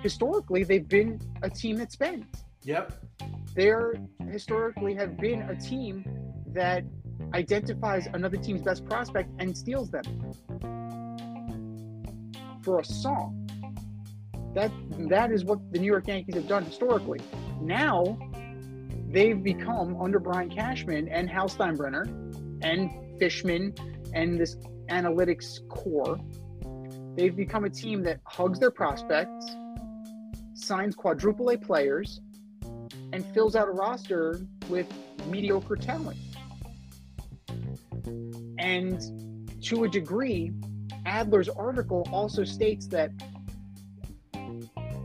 Historically, they've been a team that spends. Yep. They're historically have been a team that identifies another team's best prospect and steals them for a song. That that is what the New York Yankees have done historically. Now they've become under Brian Cashman and Hal Steinbrenner and Fishman and this analytics core. They've become a team that hugs their prospects, signs quadruple A players, and fills out a roster with mediocre talent. And to a degree, Adler's article also states that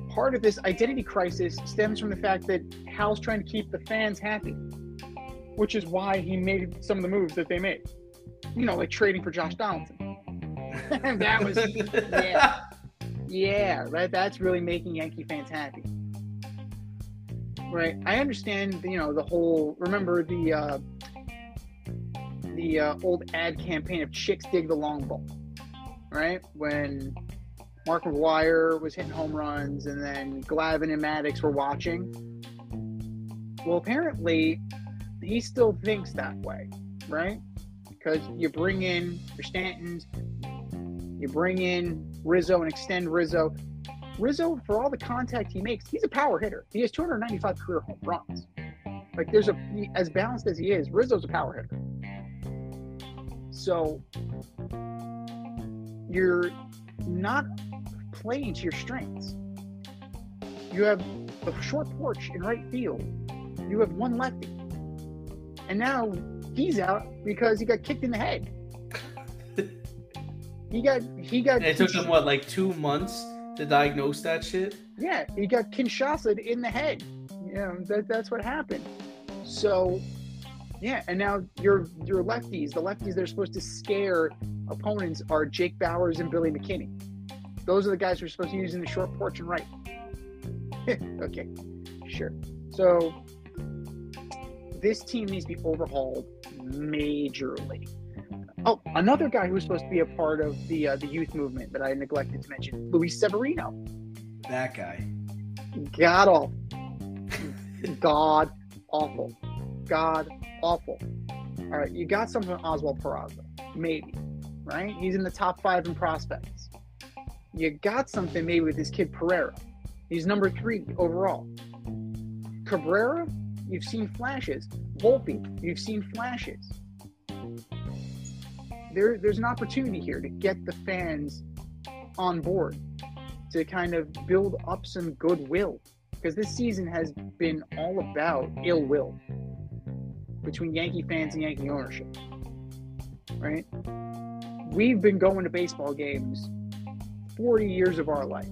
part of this identity crisis stems from the fact that Hal's trying to keep the fans happy, which is why he made some of the moves that they made. You know, like trading for Josh Donaldson. that was, yeah, yeah, right. That's really making Yankee fans happy. Right. I understand, you know, the whole, remember the, uh, the uh, old ad campaign of chicks dig the long ball, right? When Mark McGwire was hitting home runs and then Glavine and Maddux were watching. Well, apparently he still thinks that way, right? Because you bring in your Stantons, you bring in Rizzo and extend Rizzo. Rizzo, for all the contact he makes, he's a power hitter. He has 295 career home runs. Like there's a as balanced as he is, Rizzo's a power hitter. So you're not playing to your strengths. You have the short porch in right field. You have one lefty. And now he's out because he got kicked in the head. He got he got And it took them what, like two months to diagnose that shit? yeah, he got Kinshasa in the head. You know, that, that's what happened. So, yeah, and now your your lefties, the lefties they're supposed to scare opponents are Jake Bauers and Billy McKinney. Those are the guys who are supposed to use in the short porch and right. okay, sure. So this team needs to be overhauled majorly. Oh, another guy who was supposed to be a part of the uh, the youth movement that I neglected to mention, Luis Severino. That guy. God awful. God awful. God awful. All right, you got something from Oswald Peraza, maybe, right? He's in the top five in prospects. You got something maybe with this kid Pereira. He's number three overall. Cabrera, you've seen flashes. Volpe, you've seen flashes. There, there's an opportunity here to get the fans on board to kind of build up some goodwill because this season has been all about ill will between Yankee fans and Yankee ownership. Right? We've been going to baseball games 40 years of our life.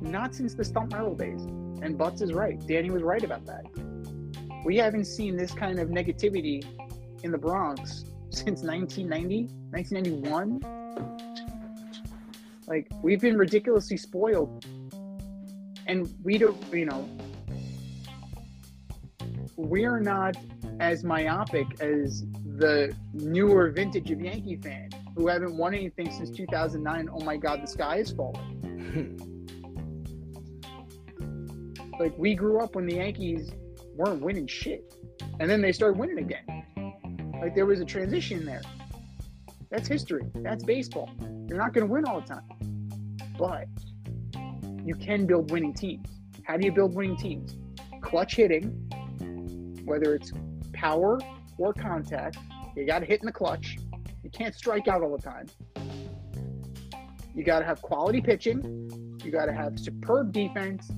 Not since the Stump Merrill days. And Butts is right. Danny was right about that. We haven't seen this kind of negativity in the Bronx since 1990, 1991 like we've been ridiculously spoiled, and we don't, you know, we're not as myopic as the newer vintage of Yankee fan who haven't won anything since 2009. Oh my God, the sky is falling. like we grew up when the Yankees weren't winning shit, and then they started winning again. Like there was a transition there. That's history. That's baseball. You're not going to win all the time, but you can build winning teams. How do you build winning teams? Clutch hitting, whether it's power or contact. You got to hit in the clutch. You can't strike out all the time. You got to have quality pitching. You got to have superb defense,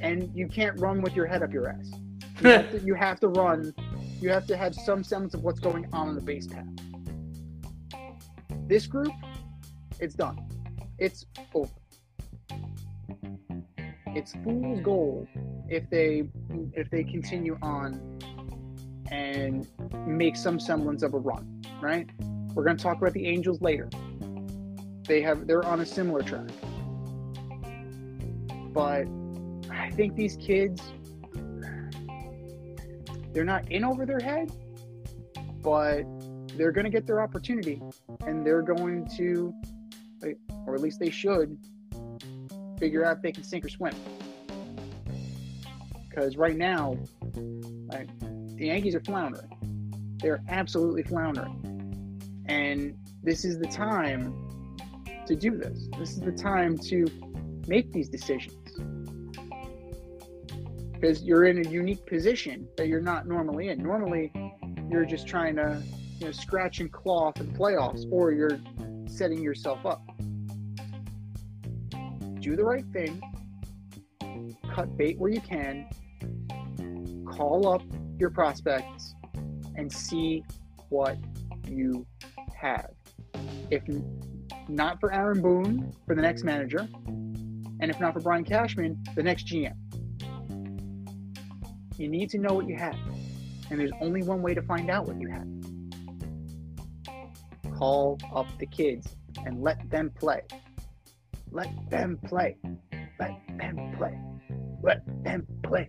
and you can't run with your head up your ass. You have, to, you have to run. You have to have some semblance of what's going on on the base path. This group, it's done. It's over. It's fool's gold if they if they continue on and make some semblance of a run, right? We're going to talk about the Angels later. They have they're on a similar track. But I think these kids they're not in over their head, but they're going to get their opportunity and they're going to or at least they should figure out if they can sink or swim. Because right now, like, the Yankees are floundering. They're absolutely floundering. And this is the time to do this. This is the time to make these decisions. Because you're in a unique position that you're not normally in. Normally, you're just trying to, you know, scratch and claw for the playoffs, or you're setting yourself up. Do the right thing. Cut bait where you can. Call up your prospects and see what you have. If not for Aaron Boone, for the next manager, and if not for Brian Cashman, the next GM. You need to know what you have. And there's only one way to find out what you have. Call up the kids and let them play. Let them play. Let them play. Let them play.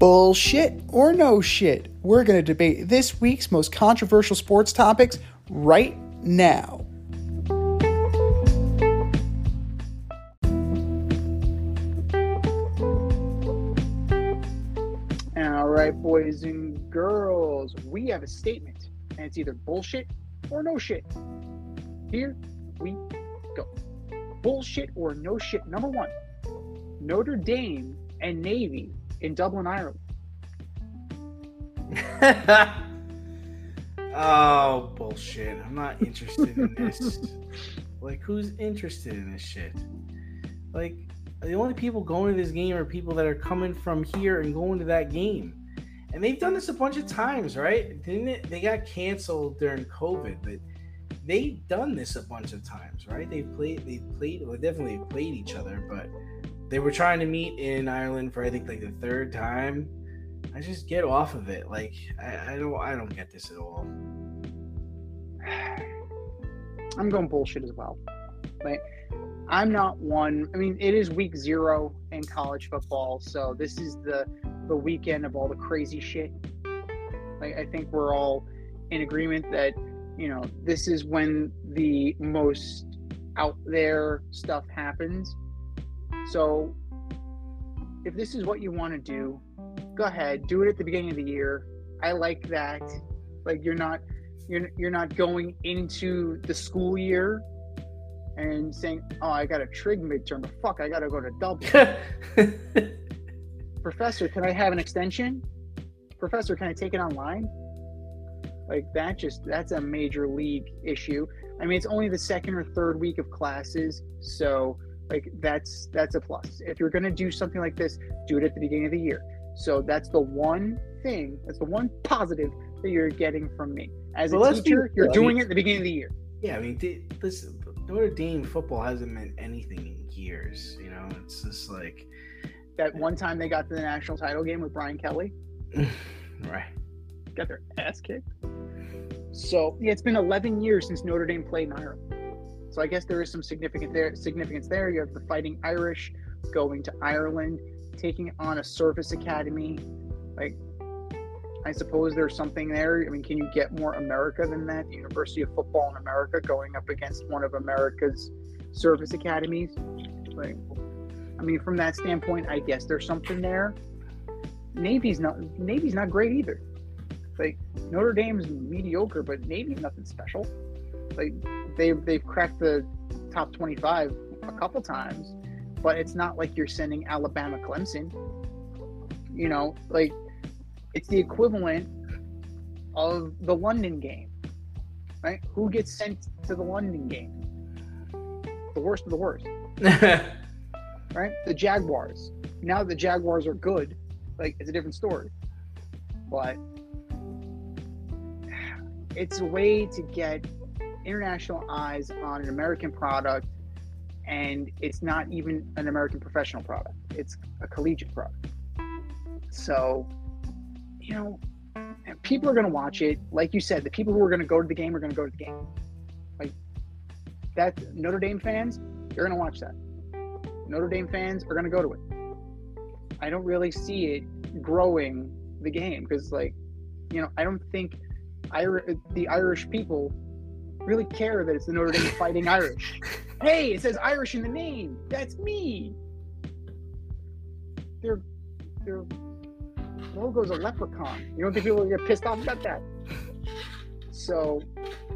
Bullshit or no shit? We're going to debate this week's most controversial sports topics right now. All right, boys and girls, we have a statement, and it's either bullshit or no shit. Here we go. Bullshit or no shit. Number one, Notre Dame and Navy in Dublin, Ireland. oh bullshit! I'm not interested in this. like, who's interested in this shit? Like, the only people going to this game are people that are coming from here and going to that game. And they've done this a bunch of times, right? Didn't it? They got canceled during COVID, but they've done this a bunch of times, right? They played, they played, well, definitely played each other, but they were trying to meet in Ireland for I think like the third time. I just get off of it. Like I, I don't, I don't get this at all. I'm going bullshit as well. Like, I'm not one. I mean, it is week zero in college football, so this is the the weekend of all the crazy shit. Like, I think we're all in agreement that you know this is when the most out there stuff happens. So, if this is what you want to do, go ahead, do it at the beginning of the year. I like that. Like, you're not you're you're not going into the school year and saying, "Oh, I got a trig midterm, but fuck, I got to go to Dublin." Professor, can I have an extension? Professor, can I take it online? Like that just that's a major league issue. I mean, it's only the second or third week of classes, so like that's that's a plus. If you're gonna do something like this, do it at the beginning of the year. So that's the one thing, that's the one positive that you're getting from me. As Well, a let's be teacher, you're. I doing mean- it at the beginning of the year. Yeah, I mean, th- listen, Notre Dame football hasn't meant anything in years. You know, it's just like, That one time they got to the national title game with Brian Kelly, right. got their ass kicked. So yeah, it's been 11 years since Notre Dame played in Ireland. So I guess there is some significant there significance there. You have the Fighting Irish going to Ireland, taking on a service academy. Like, I suppose there's something there. I mean, can you get more America than that? The University of Football in America going up against one of America's service academies. Like, I mean, from that standpoint, I guess there's something there. Navy's not Navy's not great either. Like Notre Dame's mediocre, but Navy's nothing special. Like they've they've cracked the top 25 a couple times, but it's not like you're sending Alabama Clemson. You know, like it's the equivalent of the London game, right? Who gets sent to the London game? The worst of the worst, right? The Jaguars. Now the Jaguars are good, like it's a different story. But it's a way to get international eyes on an American product, and it's not even an American professional product. It's a collegiate product. So, you know, people are going to watch it. Like you said, the people who are going to go to the game are going to go to the game. Like that, Notre Dame fans, you're going to watch that. Notre Dame fans are going to go to it. I don't really see it growing the game because, like, you know, I don't think Ir- the Irish people really care that it's the Notre Dame Fighting Irish. Hey, it says Irish in the name. That's me. Their their logo's a leprechaun. You don't think people get pissed off about that? So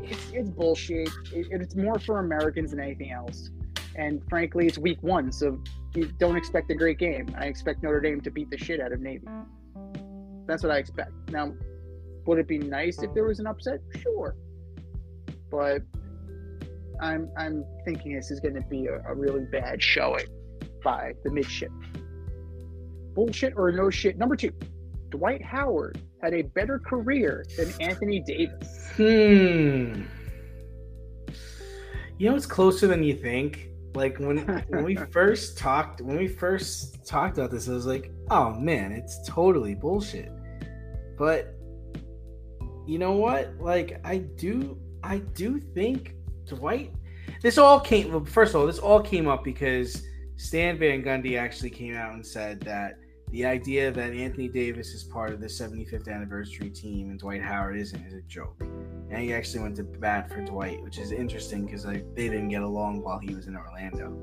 it's it's bullshit. It, it's more for Americans than anything else. And frankly, it's week one, so you don't expect a great game. I expect Notre Dame to beat the shit out of Navy. That's what I expect. Now, would it be nice if there was an upset? Sure. But I'm I'm thinking this is going to be a, a really bad showing by the midship. Bullshit or no shit. Number two, Dwight Howard had a better career than Anthony Davis. Hmm. You know, it's closer than you think. Like when when we first talked when we first talked about this, I was like, oh man, it's totally bullshit. But you know what? Like I do I do think Dwight this all came well, first of all, this all came up because Stan Van Gundy actually came out and said that the idea that Anthony Davis is part of the 75th anniversary team and Dwight Howard isn't is a joke. And he actually went to bat for Dwight, which is interesting because like, they didn't get along while he was in Orlando.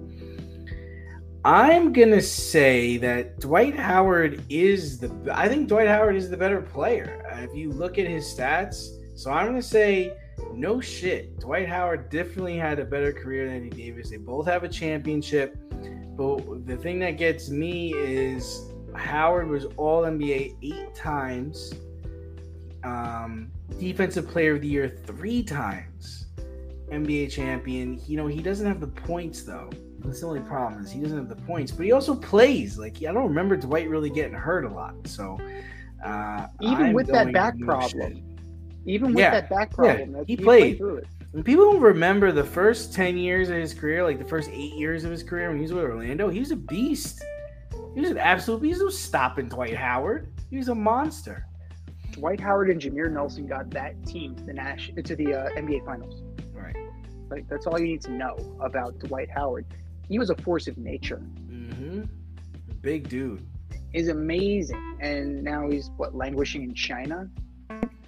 I'm gonna say that Dwight Howard is the. I think Dwight Howard is the better player. If you look at his stats, so I'm gonna say no shit. Dwight Howard definitely had a better career than Anthony Davis. They both have a championship, but the thing that gets me is Howard was All NBA eight times, um, Defensive Player of the Year three times, NBA champion. You know he doesn't have the points though. That's the only problem is he doesn't have the points, but he also plays. Like I don't remember Dwight really getting hurt a lot. So uh, even I'm with that back problem, shit. Even with Yeah, that back yeah, problem, that- he played. through it. When people don't remember the first ten years of his career, like the first eight years of his career when he was with Orlando, he was a beast. He was an absolute beast. He was stopping Dwight Howard. He was a monster. Dwight Howard and Jameer Nelson got that team to the Nash to the uh, NBA Finals. Right. Like that's all you need to know about Dwight Howard. He was a force of nature. Mm-hmm. Big dude. Is amazing, and now he's what languishing in China.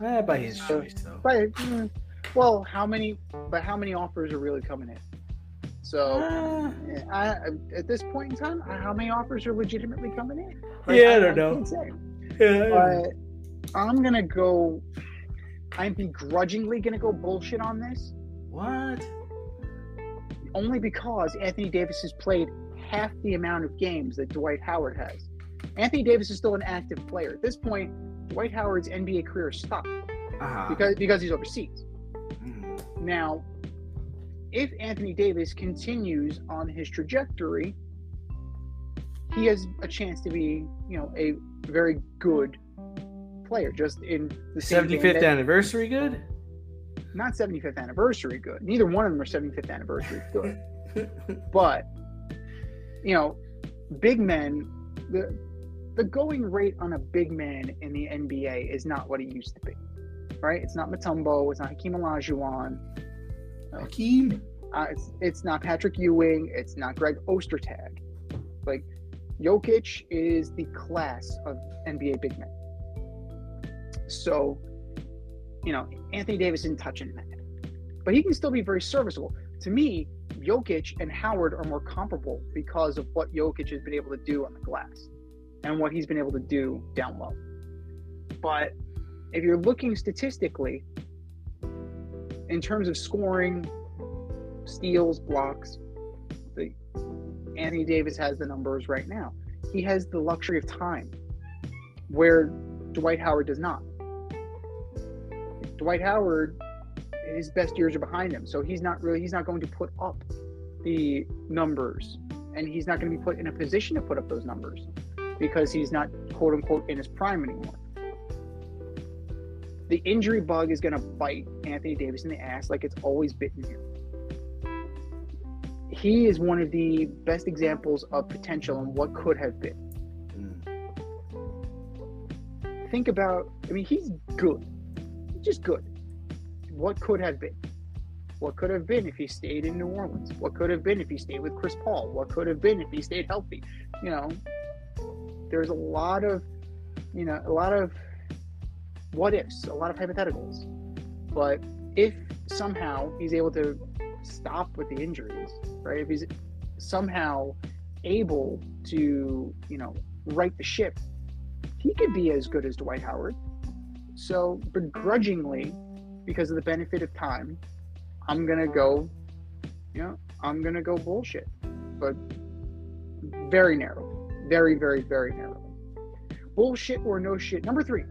Eh, by his choice though. But mm, well, how many? But how many offers are really coming in? So Ah, I, at this point in time, how many offers are legitimately coming in? Yeah, I don't know. yeah. But I'm gonna go. I'm begrudgingly gonna go bullshit on this, what? only because Anthony Davis has played half the amount of games that Dwight Howard has. Anthony Davis is still an active player at this point. Dwight Howard's NBA career stopped Uh-huh. because because he's overseas. Mm. Now, if Anthony Davis continues on his trajectory, he has a chance to be, you know, a very good player. Just in the 75th that- anniversary good? not 75th anniversary good. Neither one of them are 75th anniversary good. but you know, big men, the the going rate on a big man in the NBA is not what it used to be. Right? It's not Mutombo. It's not Hakeem Olajuwon. Hakeem. Uh, it's, it's not Patrick Ewing. It's not Greg Ostertag. Like, Jokic is the class of NBA big men. So, you know, Anthony Davis isn't touching that. But he can still be very serviceable. To me, Jokic and Howard are more comparable because of what Jokic has been able to do on the glass and what he's been able to do down low. But if you're looking statistically, in terms of scoring, steals, blocks. The Anthony Davis has the numbers right now. He has the luxury of time, where Dwight Howard does not. Dwight Howard, his best years are behind him, so he's not really he's not going to put up the numbers, and he's not going to be put in a position to put up those numbers because he's not quote unquote in his prime anymore. The injury bug is going to bite Anthony Davis in the ass like it's always bitten him he is one of the best examples of potential and what could have been. Mm. Think about, I mean, he's good, He's just good. What could have been? What could have been if he stayed in New Orleans? What could have been if he stayed with Chris Paul? What could have been if he stayed healthy? You know, there's a lot of, you know, a lot of what ifs, a lot of hypotheticals. But if somehow he's able to stop with the injuries, right? If he's somehow able to, you know, right the ship, he could be as good as Dwight Howard. So begrudgingly, because of the benefit of time, I'm gonna go, you know, I'm gonna go bullshit. But very narrow. Very, very, very narrow. Bullshit or no shit. Number three,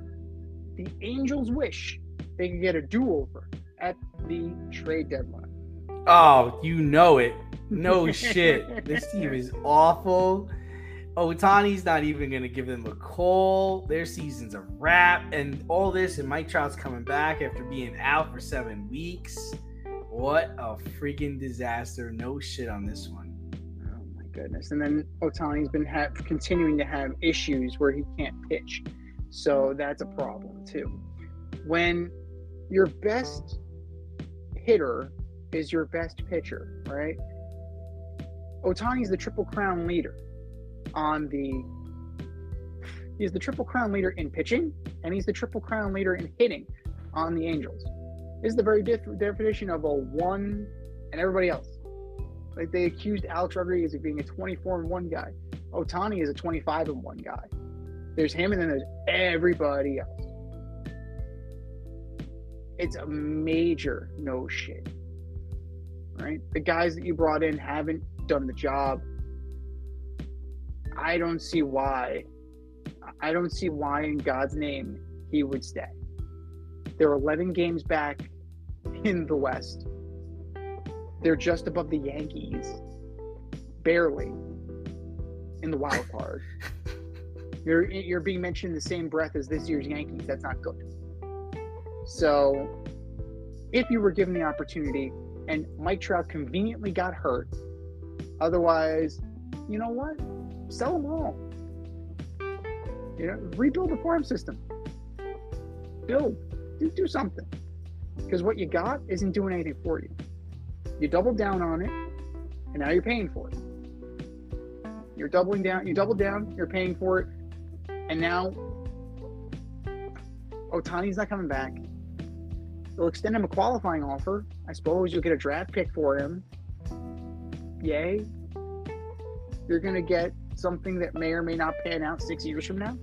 the Angels wish they could get a do-over at the trade deadline. Oh, you know it. No shit. This team is awful. Ohtani's not even gonna give them a call. Their season's a wrap, and all this, and Mike Trout's coming back after being out for seven weeks. What a freaking disaster! No shit on this one. Goodness! And then Ohtani's been continuing to have issues where he can't pitch, so that's a problem too. When your best hitter is your best pitcher, right? Ohtani's the triple crown leader on the He's the triple crown leader in pitching, and he's the triple crown leader in hitting on the Angels. This is the very diff- definition of a one and everybody else. Like they accused Alex Rodriguez of being a 24 and 1 guy. Ohtani is a 25 and 1 guy. There's him and then there's everybody else. It's a major no shit. Right? The guys that you brought in haven't done the job. I don't see why. I don't see why in God's name he would stay. They're 11 games back in the West. They're just above the Yankees, barely in the wild card. you're you're being mentioned in the same breath as this year's Yankees. That's not good. So, if you were given the opportunity, and Mike Trout conveniently got hurt, otherwise, you know what? Sell them all. You know, rebuild the farm system. Build, do, do something. Because what you got isn't doing anything for you. You doubled down on it, and now you're paying for it. You're doubling down. You doubled down. You're paying for it, and now Ohtani's not coming back. They'll extend him a qualifying offer. I suppose you'll get a draft pick for him. Yay. You're going to get something that may or may not pan out six years from now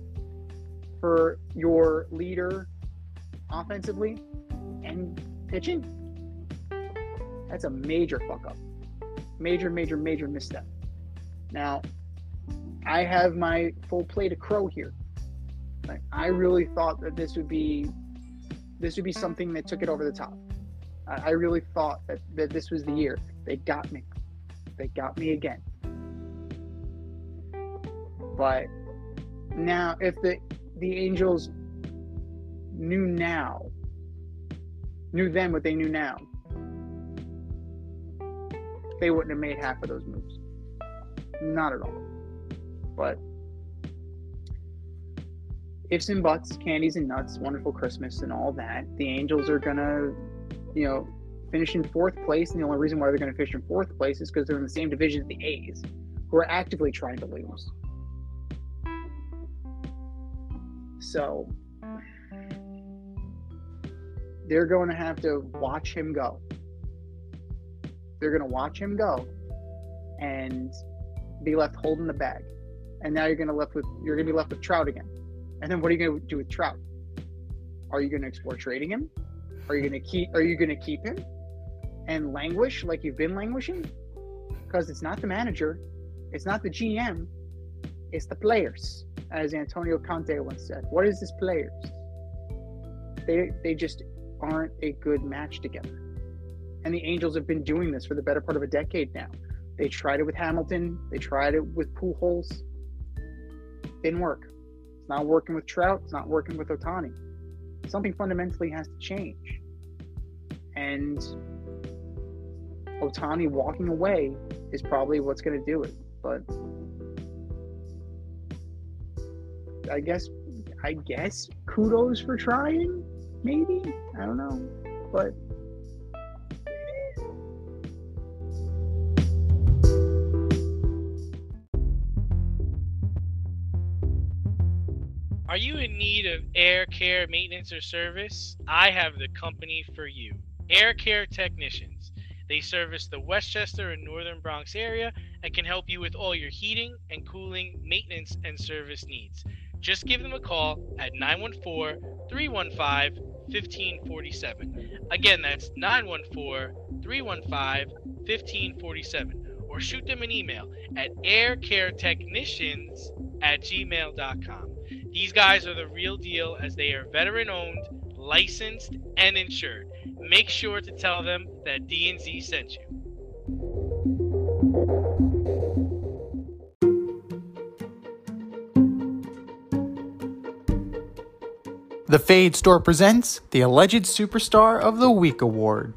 for your leader offensively and pitching. That's a major fuck up. Major, major, major misstep. Now, I have my full plate of crow here. Like, I really thought that this would be this would be something that took it over the top. I, I really thought that, that this was the year. They got me. They got me again. But now if the the Angels knew now, knew then what they knew now, they wouldn't have made half of those moves. Not at all. But ifs and buts, candies and nuts, wonderful Christmas and all that, the Angels are gonna, you know, finish in fourth place. And the only reason why they're gonna finish in fourth place is because they're in the same division as the A's, who are actively trying to lose. So they're going to have to watch him go. They're going to watch him go and be left holding the bag. And now you're going to left with you're going to be left with Trout again. And then what are you going to do with Trout? Are you going to explore trading him? Are you going to keep are you going to keep him and languish like you've been languishing? Because it's not the manager, it's not the GM, it's the players, as Antonio Conte once said. What is this players? They they just aren't a good match together. And the Angels have been doing this for the better part of a decade now. They tried it with Hamilton. They tried it with Pujols. Didn't work. It's not working with Trout. It's not working with Ohtani. Something fundamentally has to change. And Ohtani walking away is probably what's going to do it. But I guess, I guess kudos for trying. Maybe I don't know, but Are you in need of air care maintenance or service? I have the company for you. Air Care Technicians. They service the Westchester and Northern Bronx area and can help you with all your heating and cooling maintenance and service needs. Just give them a call at 914 315 1547. Again, that's 914 315 1547. Or shoot them an email at aircaretechnicians at gmail.com. These guys are the real deal as they are veteran owned, licensed, and insured. Make sure to tell them that D&Z sent you. The Fade Store presents the Alleged Superstar of the Week Award.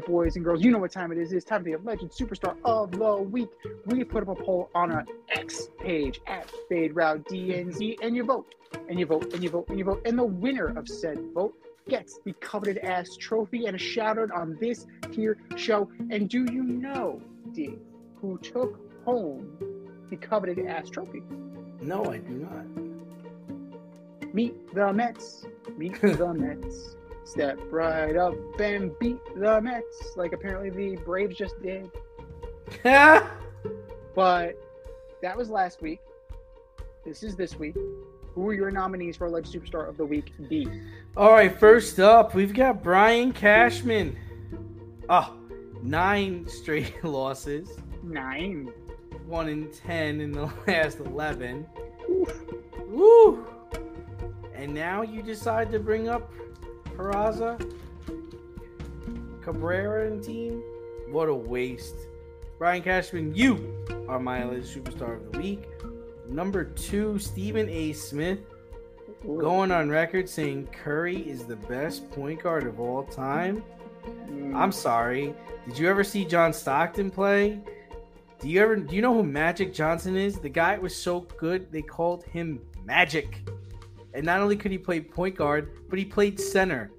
Right, boys and girls, you know what time it is. It's time for the alleged superstar of the week. We put up a poll on our X page at Fade Route DNZ, and you vote, and you vote, and you vote, and you vote. And the winner of said vote gets the coveted ass trophy and a shout out on this here show. And do you know, D, who took home the coveted ass trophy? No, I do not. Meet the Mets. Meet the Mets. Step right up and beat the Mets, like apparently the Braves just did. But that was last week. This is this week. Who are your nominees for Alleged Superstar of the Week? B? All right, first up, we've got Brian Cashman. Oh, nine straight losses, Nine. one in ten in the last eleven. Woo! And now you decide to bring up Peraza, Cabrera, and team. What a waste. Brian Cashman, you are my alleged superstar of the week. Number two, Stephen A. Smith, going on record saying Curry is the best point guard of all time. Mm, I'm sorry. Did you ever see John Stockton play? Do you ever do you know who Magic Johnson is? The guy was so good they called him Magic. And not only could he play point guard, but he played center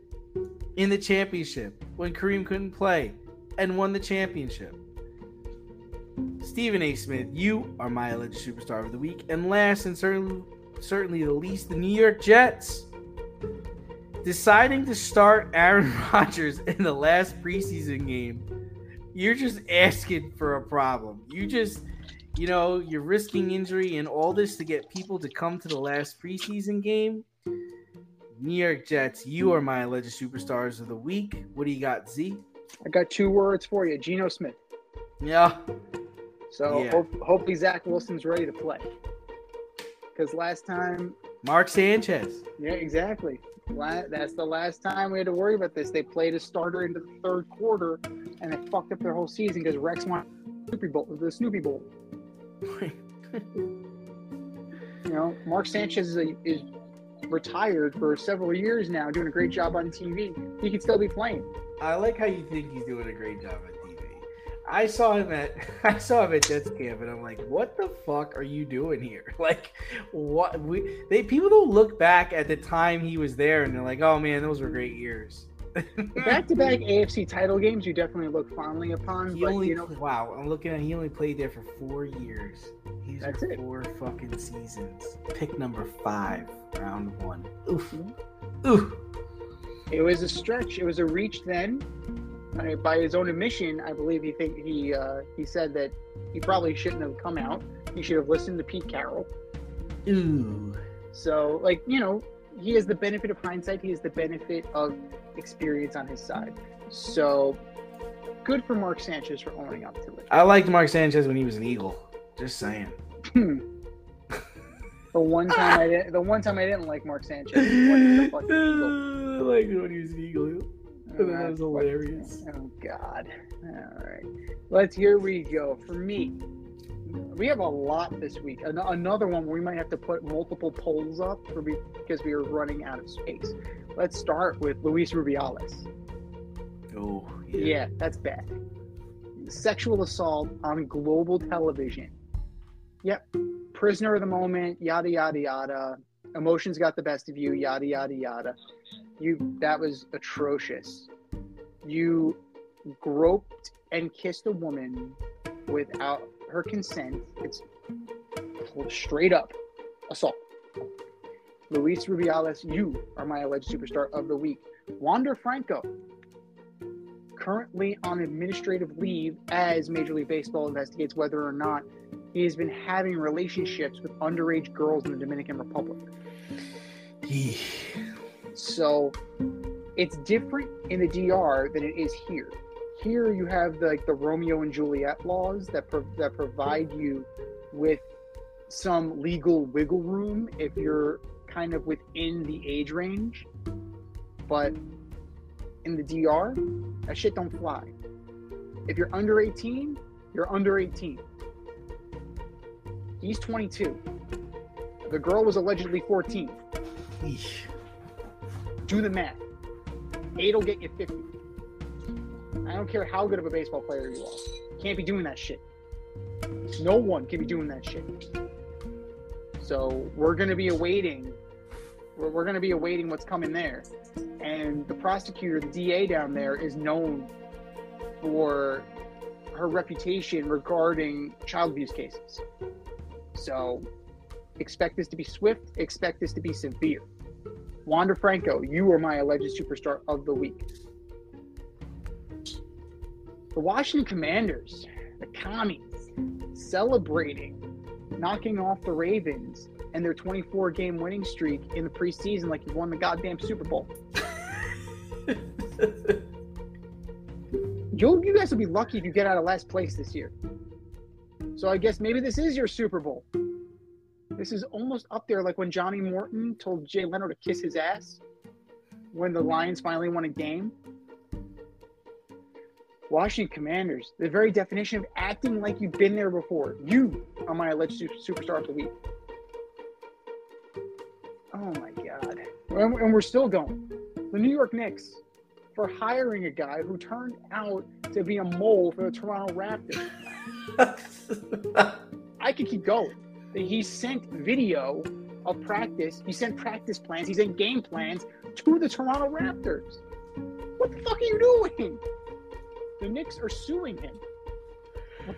in the championship when Kareem couldn't play and won the championship. Stephen A. Smith, you are my alleged superstar of the week. And last and certainly certainly the least, the New York Jets deciding to start Aaron Rodgers in the last preseason game, you're just asking for a problem. You just, you know, you're risking injury and all this to get people to come to the last preseason game. New York Jets, you are my alleged superstars of the week. What do you got, Z? I got two words for you Geno Smith. Yeah. So Yeah. hope, hopefully Zach Wilson's ready to play. Because last time, Mark Sanchez. yeah, exactly. La- That's the last time we had to worry about this. They played a starter into the third quarter, and they fucked up their whole season because Rex won Snoopy Bowl, the Snoopy Bowl. You know, Mark Sanchez is, a, is retired for several years now, doing a great job on TV. He could still be playing. I like how you think he's doing a great job on TV. I saw him at I saw him at Jets camp, and I'm like, what the fuck are you doing here? Like, what we they people don't look back at the time he was there, and they're like, oh man, those were great years. The back-to-back AFC title games, you definitely look fondly upon. He But only you know, wow, I'm looking at he only played there for four years. He's That's it. four fucking seasons. Pick number five, round one. Oof. Mhm. Oof. it was a stretch. It was a reach. Then, uh, by his own admission, I believe he think he uh, he said that he probably shouldn't have come out. He should have listened to Pete Carroll. Ooh. So, like you know, he has the benefit of hindsight. He has the benefit of experience on his side. So, good for Mark Sanchez for owning up to it. I liked Mark Sanchez when he was an Eagle. Just saying. Hmm. The one time I didn't, the one time I didn't like Mark Sanchez. was when he was a Eagle. I liked when he was an Eagle. Oh, that was hilarious. Oh God! All right, let's. Here we go. For me, we have a lot this week. An- another one where we might have to put multiple polls up for be- because we are running out of space. Let's start with Luis Rubiales. Oh, Yeah, that's bad. Sexual assault on global television. Yep. Prisoner of the moment, yada yada yada. Emotions got the best of you, yada yada yada. You that was atrocious. You groped and kissed a woman without her consent. It's straight up assault. Luis Rubiales, you are my alleged superstar of the week. Wander Franco, currently on administrative leave as Major League Baseball investigates whether or not he has been having relationships with underage girls in the Dominican Republic. So it's different in the DR than it is here. Here you have the, like the Romeo and Juliet laws that pro- that provide you with some legal wiggle room if you're kind of within the age range. But in the DR, that shit don't fly. If you're under 18, you're under 18. He's 22. The girl was allegedly 14 Eesh. do the math. Eight will get you 50. I don't care how good of a baseball player you are. Can't be doing that shit. No one can be doing that shit. So we're going to be awaiting We're, we're going to be awaiting what's coming there. And the prosecutor, the DA down there, is known for her reputation regarding child abuse cases. So expect this to be swift, expect this to be severe. Wander Franco, you are my alleged superstar of the week. The Washington Commanders, the commies, celebrating knocking off the Ravens and their 24 game winning streak in the preseason like you won the goddamn Super Bowl. you, you guys will be lucky if you get out of last place this year. So I guess maybe this is your Super Bowl. This is almost up there like when Johnny Morton told Jay Leno to kiss his ass when the Lions finally won a game. Washington Commanders, the very definition of acting like you've been there before. You are my alleged superstar of the week. Oh my God. And we're still going. The New York Knicks for hiring a guy who turned out to be a mole for the Toronto Raptors. I could keep going. He sent video of practice. He sent practice plans. He sent game plans to the Toronto Raptors. What the fuck are you doing? The Knicks are suing him.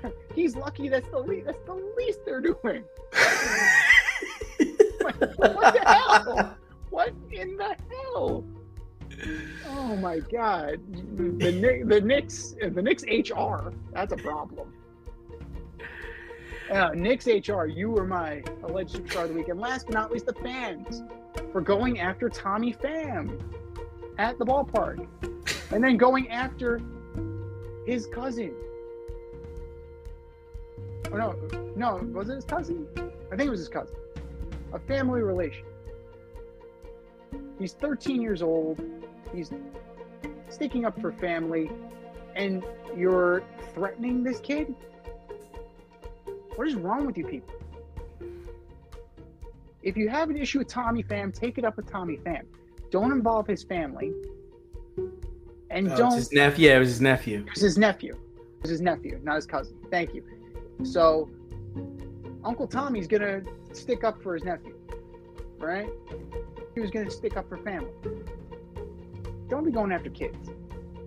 He's lucky that's the least that's the least they're doing. what the hell? What in the hell? Oh my god. The the Knicks the Knicks HR, that's a problem. Uh, Knicks HR, you were my alleged superstar of the week. And last but not least, the fans for going after Tommy Pham at the ballpark. And then going after his cousin. Oh no, no, was it his cousin? I think it was his cousin. A family relation. He's 13 years old. He's sticking up for family, and you're threatening this kid? What is wrong with you people? If you have an issue with Tommy Pham, take it up with Tommy Pham. Don't involve his family and Oh, don't. his nephew. Yeah, it was his nephew. It was his nephew. It was his nephew, not his cousin. Thank you. So, Uncle Tommy's gonna stick up for his nephew, right? He was gonna stick up for family. Don't be going after kids.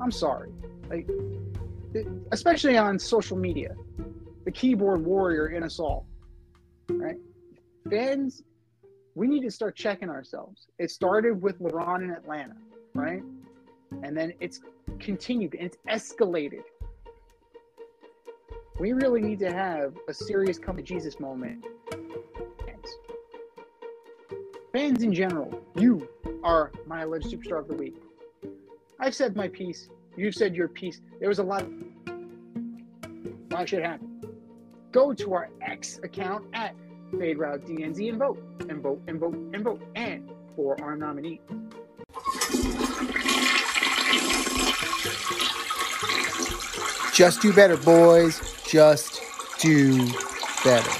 I'm sorry. Like, especially on social media, the keyboard warrior in us all, right? Fans, we need to start checking ourselves. It started with LeBron in Atlanta, right? And then it's continued and it's escalated. We really need to have a serious come to Jesus moment. Fans. Fans in general, you are my alleged superstar of the week. I've said my piece. You've said your piece. There was a lot of why should happen. Go to our X account at Fade Route and vote and vote and vote and vote and for our nominee. Just do better, boys. Just do better.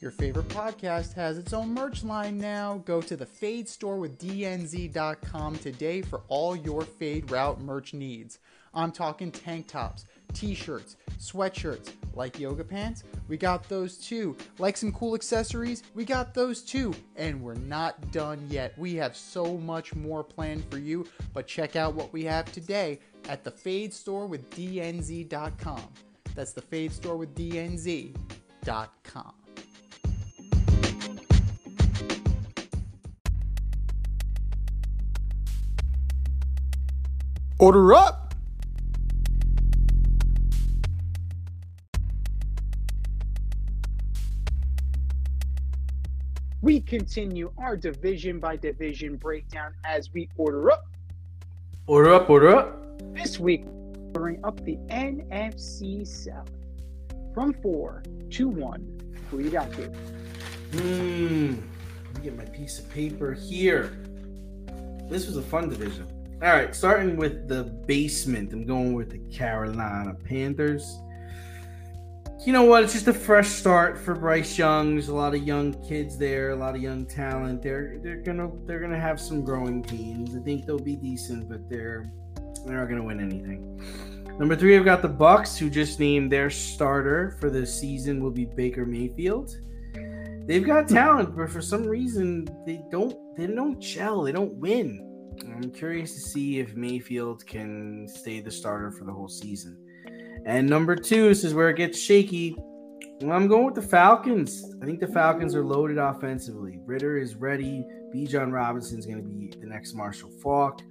Your favorite podcast has its own merch line now. Go to the Fade store with DNZ.com today for all your Fade Route merch needs. I'm talking tank tops, t shirts, sweatshirts, like yoga pants, we got those too. Like some cool accessories, we got those too. And we're not done yet. We have so much more planned for you, but check out what we have today at the Fade store with DNZ.com. That's the Fade store with DNZ.com. Order up! We continue our division by division breakdown as we order up. Order up, order up. This week, ordering up the NFC South from four to one. Who you got here? Hmm. Let me get my piece of paper here. This was a fun division. All right, starting with the basement, I'm going with the Carolina Panthers. You know what? It's just a fresh start for Bryce Young. There's a lot of young kids there, a lot of young talent. They're they're gonna they're gonna have some growing pains. I think they'll be decent, but they're they're not gonna win anything. Number three, I've got the Bucs, who just named their starter for the season will be Baker Mayfield. They've got hmm. talent, but for some reason they don't they don't gel. They don't win. I'm curious to see if Mayfield can stay the starter for the whole season. And number two, this is where it gets shaky. Well, I'm going with the Falcons. I think the Falcons are loaded offensively. Ridder is ready. Bijan Robinson is going to be the next Marshall Faulk.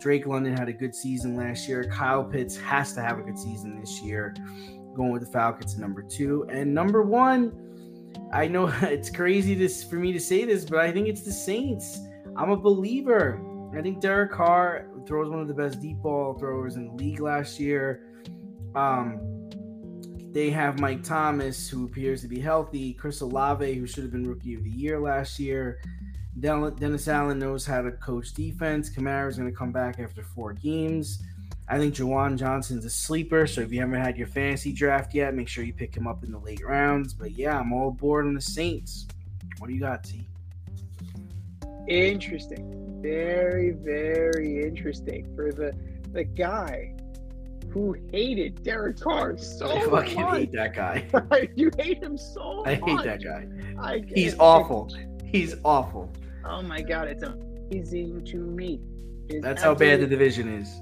Drake London had a good season last year. Kyle Pitts has to have a good season this year. Going with the Falcons to number two. And number one, I know it's crazy to, for me to say this, but I think it's the Saints. I'm a believer. I think Derek Carr throws one of the best deep ball throwers in the league last year. Um, they have Mike Thomas, who appears to be healthy. Chris Olave, who should have been Rookie of the Year last year. Dennis Allen knows how to coach defense. Kamara is going to come back after four games. I think Juwan Johnson's a sleeper. So if you haven't had your fantasy draft yet, make sure you pick him up in the late rounds. But yeah, I'm all aboard on the Saints. What do you got, T? Interesting. Very, very interesting for the the guy who hated Derek Carr so I fucking much. hate that guy. you hate him so much. I much. hate that guy. I He's awful. He's awful. Oh my god, it's amazing to me. It's That's how bad the division is.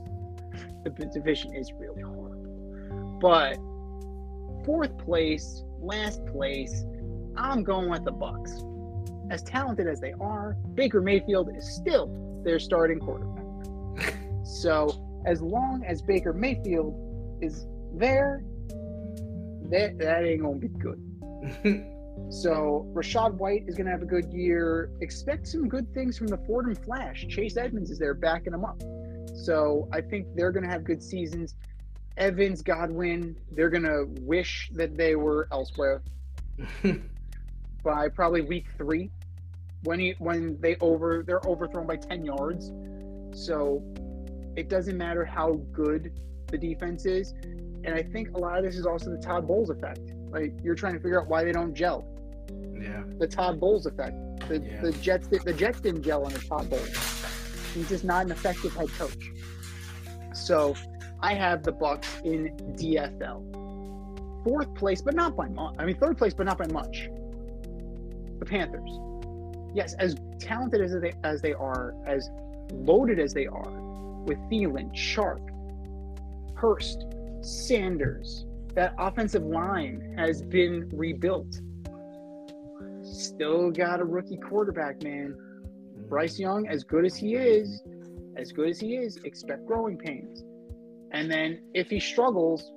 the division is really horrible. But fourth place, last place, I'm going with the Bucs. As talented as they are, Baker Mayfield is still their starting quarterback. so as long as Baker Mayfield is there, that that ain't gonna be good. So Rachaad White is going to have a good year. Expect some good things from the Fordham Flash. Chase Edmonds is there backing them up. So I think they're going to have good seasons. Evans, Godwin, they're going to wish that they were elsewhere by probably week three, when he when they over they're overthrown by ten yards. So it doesn't matter how good the defense is, and I think a lot of this is also the Todd Bowles effect. Like you're trying to figure out why they don't gel yeah. the Todd Bowles effect. The, Yeah. the Jets the Jets didn't gel under Todd Bowles. He's just not an effective head coach. So I have the Bucs in DFL. Fourth place, but not by much. I mean, third place, but not by much. The Panthers. Yes, as talented as they as they are, as loaded as they are, with Thielen, Sharp, Hurst, Sanders, that offensive line has been rebuilt. Still got a rookie quarterback, man. Mm. Bryce Young, as good as he is, as good as he is, expect growing pains. And then if he struggles,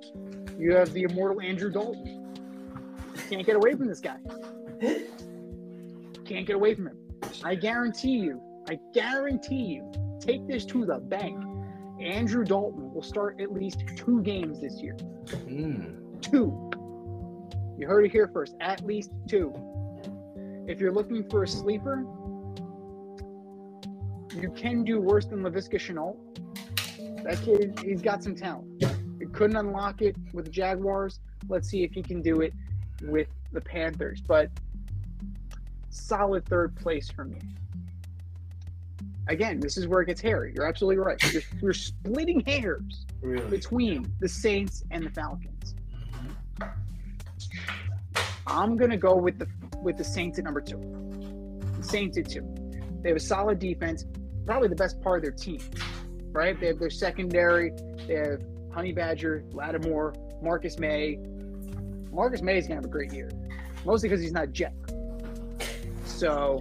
you have the immortal Andrew Dalton. Can't get away from this guy. Can't get away from him. I guarantee you, I guarantee you, take this to the bank. Andrew Dalton will start at least two games this year. Mm. Two. You heard it here first. At least two. If you're looking for a sleeper, you can do worse than Laviska Shenault. That kid, he's got some talent. He couldn't unlock it with the Jaguars. Let's see if he can do it with the Panthers. But solid third place for me. Again, this is where it gets hairy. You're absolutely right. You're, you're splitting hairs Really? between the Saints and the Falcons. Mm-hmm. I'm gonna go with the with the Saints at number two. The Saints at two. They have a solid defense, probably the best part of their team. Right? They have their secondary. They have Honey Badger, Lattimore, Marcus Maye. Marcus Maye is gonna have a great year, mostly because he's not Jet. So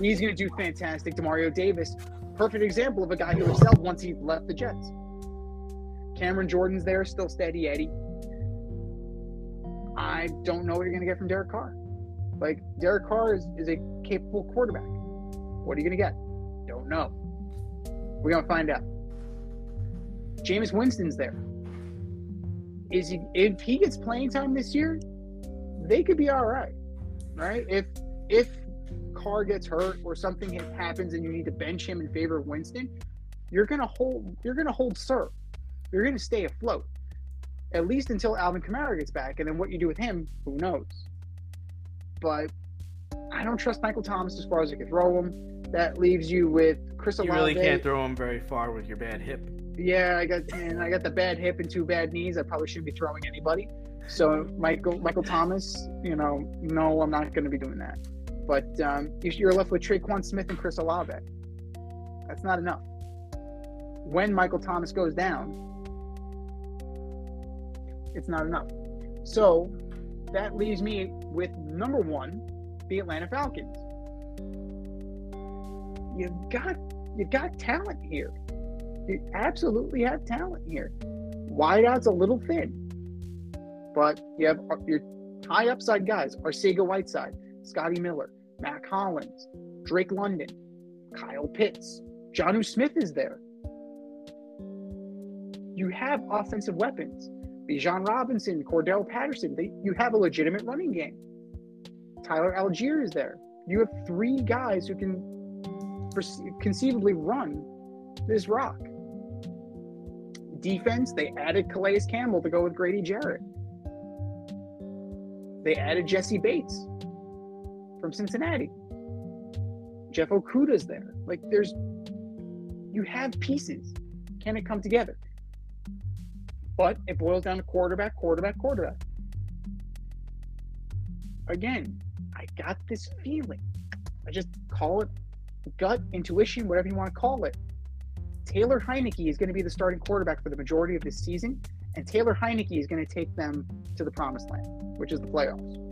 he's gonna do fantastic. Demario Davis, perfect example of a guy who excelled once he left the Jets. Cameron Jordan's there, still steady Eddie. I don't know what you're going to get from Derek Carr. Like, Derek Carr is, is a capable quarterback. What are you going to get? Don't know. We're going to find out. Jameis Winston's there. Is he if he gets playing time this year, they could be all right. Right? If if Carr gets hurt or something happens and you need to bench him in favor of Winston, you're gonna hold you're gonna hold serve. You're gonna stay afloat. at least until Alvin Kamara gets back. And then what you do with him, who knows? But I don't trust Michael Thomas as far as I can throw him. That leaves you with Chris You really can't throw him very far with your bad hip. Yeah, I got and I got the bad hip and two bad knees. I probably shouldn't be throwing anybody. So Michael Michael Thomas, you know, no, I'm not going to be doing that. But um, you- you're left with Tre'Quan Smith and Chris Olave. That's not enough. When Michael Thomas goes down, it's not enough. So that leaves me with number one, the Atlanta Falcons. You've got you've got talent here. You absolutely have talent here. Wideout's a little thin, but you have uh, your high upside guys: Arcega Whiteside, Scotty Miller, Mack Hollins, Drake London, Kyle Pitts, Jonnu Smith is there. You have offensive weapons: Bijan Robinson, Cordell Patterson. They, you have a legitimate running game. Tyler Allgeier is there. You have three guys who can perce- conceivably run this rock. Defense, they added Calais Campbell to go with Grady Jarrett. They added Jessie Bates from Cincinnati. Jeff Okudah's there. Like there's you have pieces. Can it come together? But it boils down to quarterback, quarterback, quarterback. Again, I got this feeling. I just call it gut, intuition, whatever you want to call it. Taylor Heinicke is going to be the starting quarterback for the majority of this season, and Taylor Heinicke is going to take them to the promised land, which is the playoffs.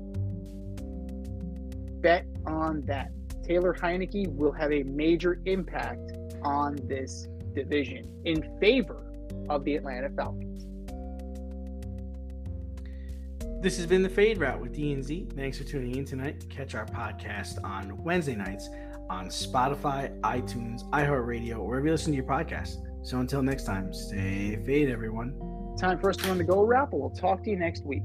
Bet on that. Taylor Heinicke will have a major impact on this division in favor of the Atlanta Falcons. This has been the Fade Route with D and Z. Thanks for tuning in tonight. Catch our podcast on Wednesday nights on Spotify, iTunes, iHeartRadio, wherever you listen to your podcast. So until next time, stay fade, everyone. Time for us to run the go wrap, we'll talk to you next week.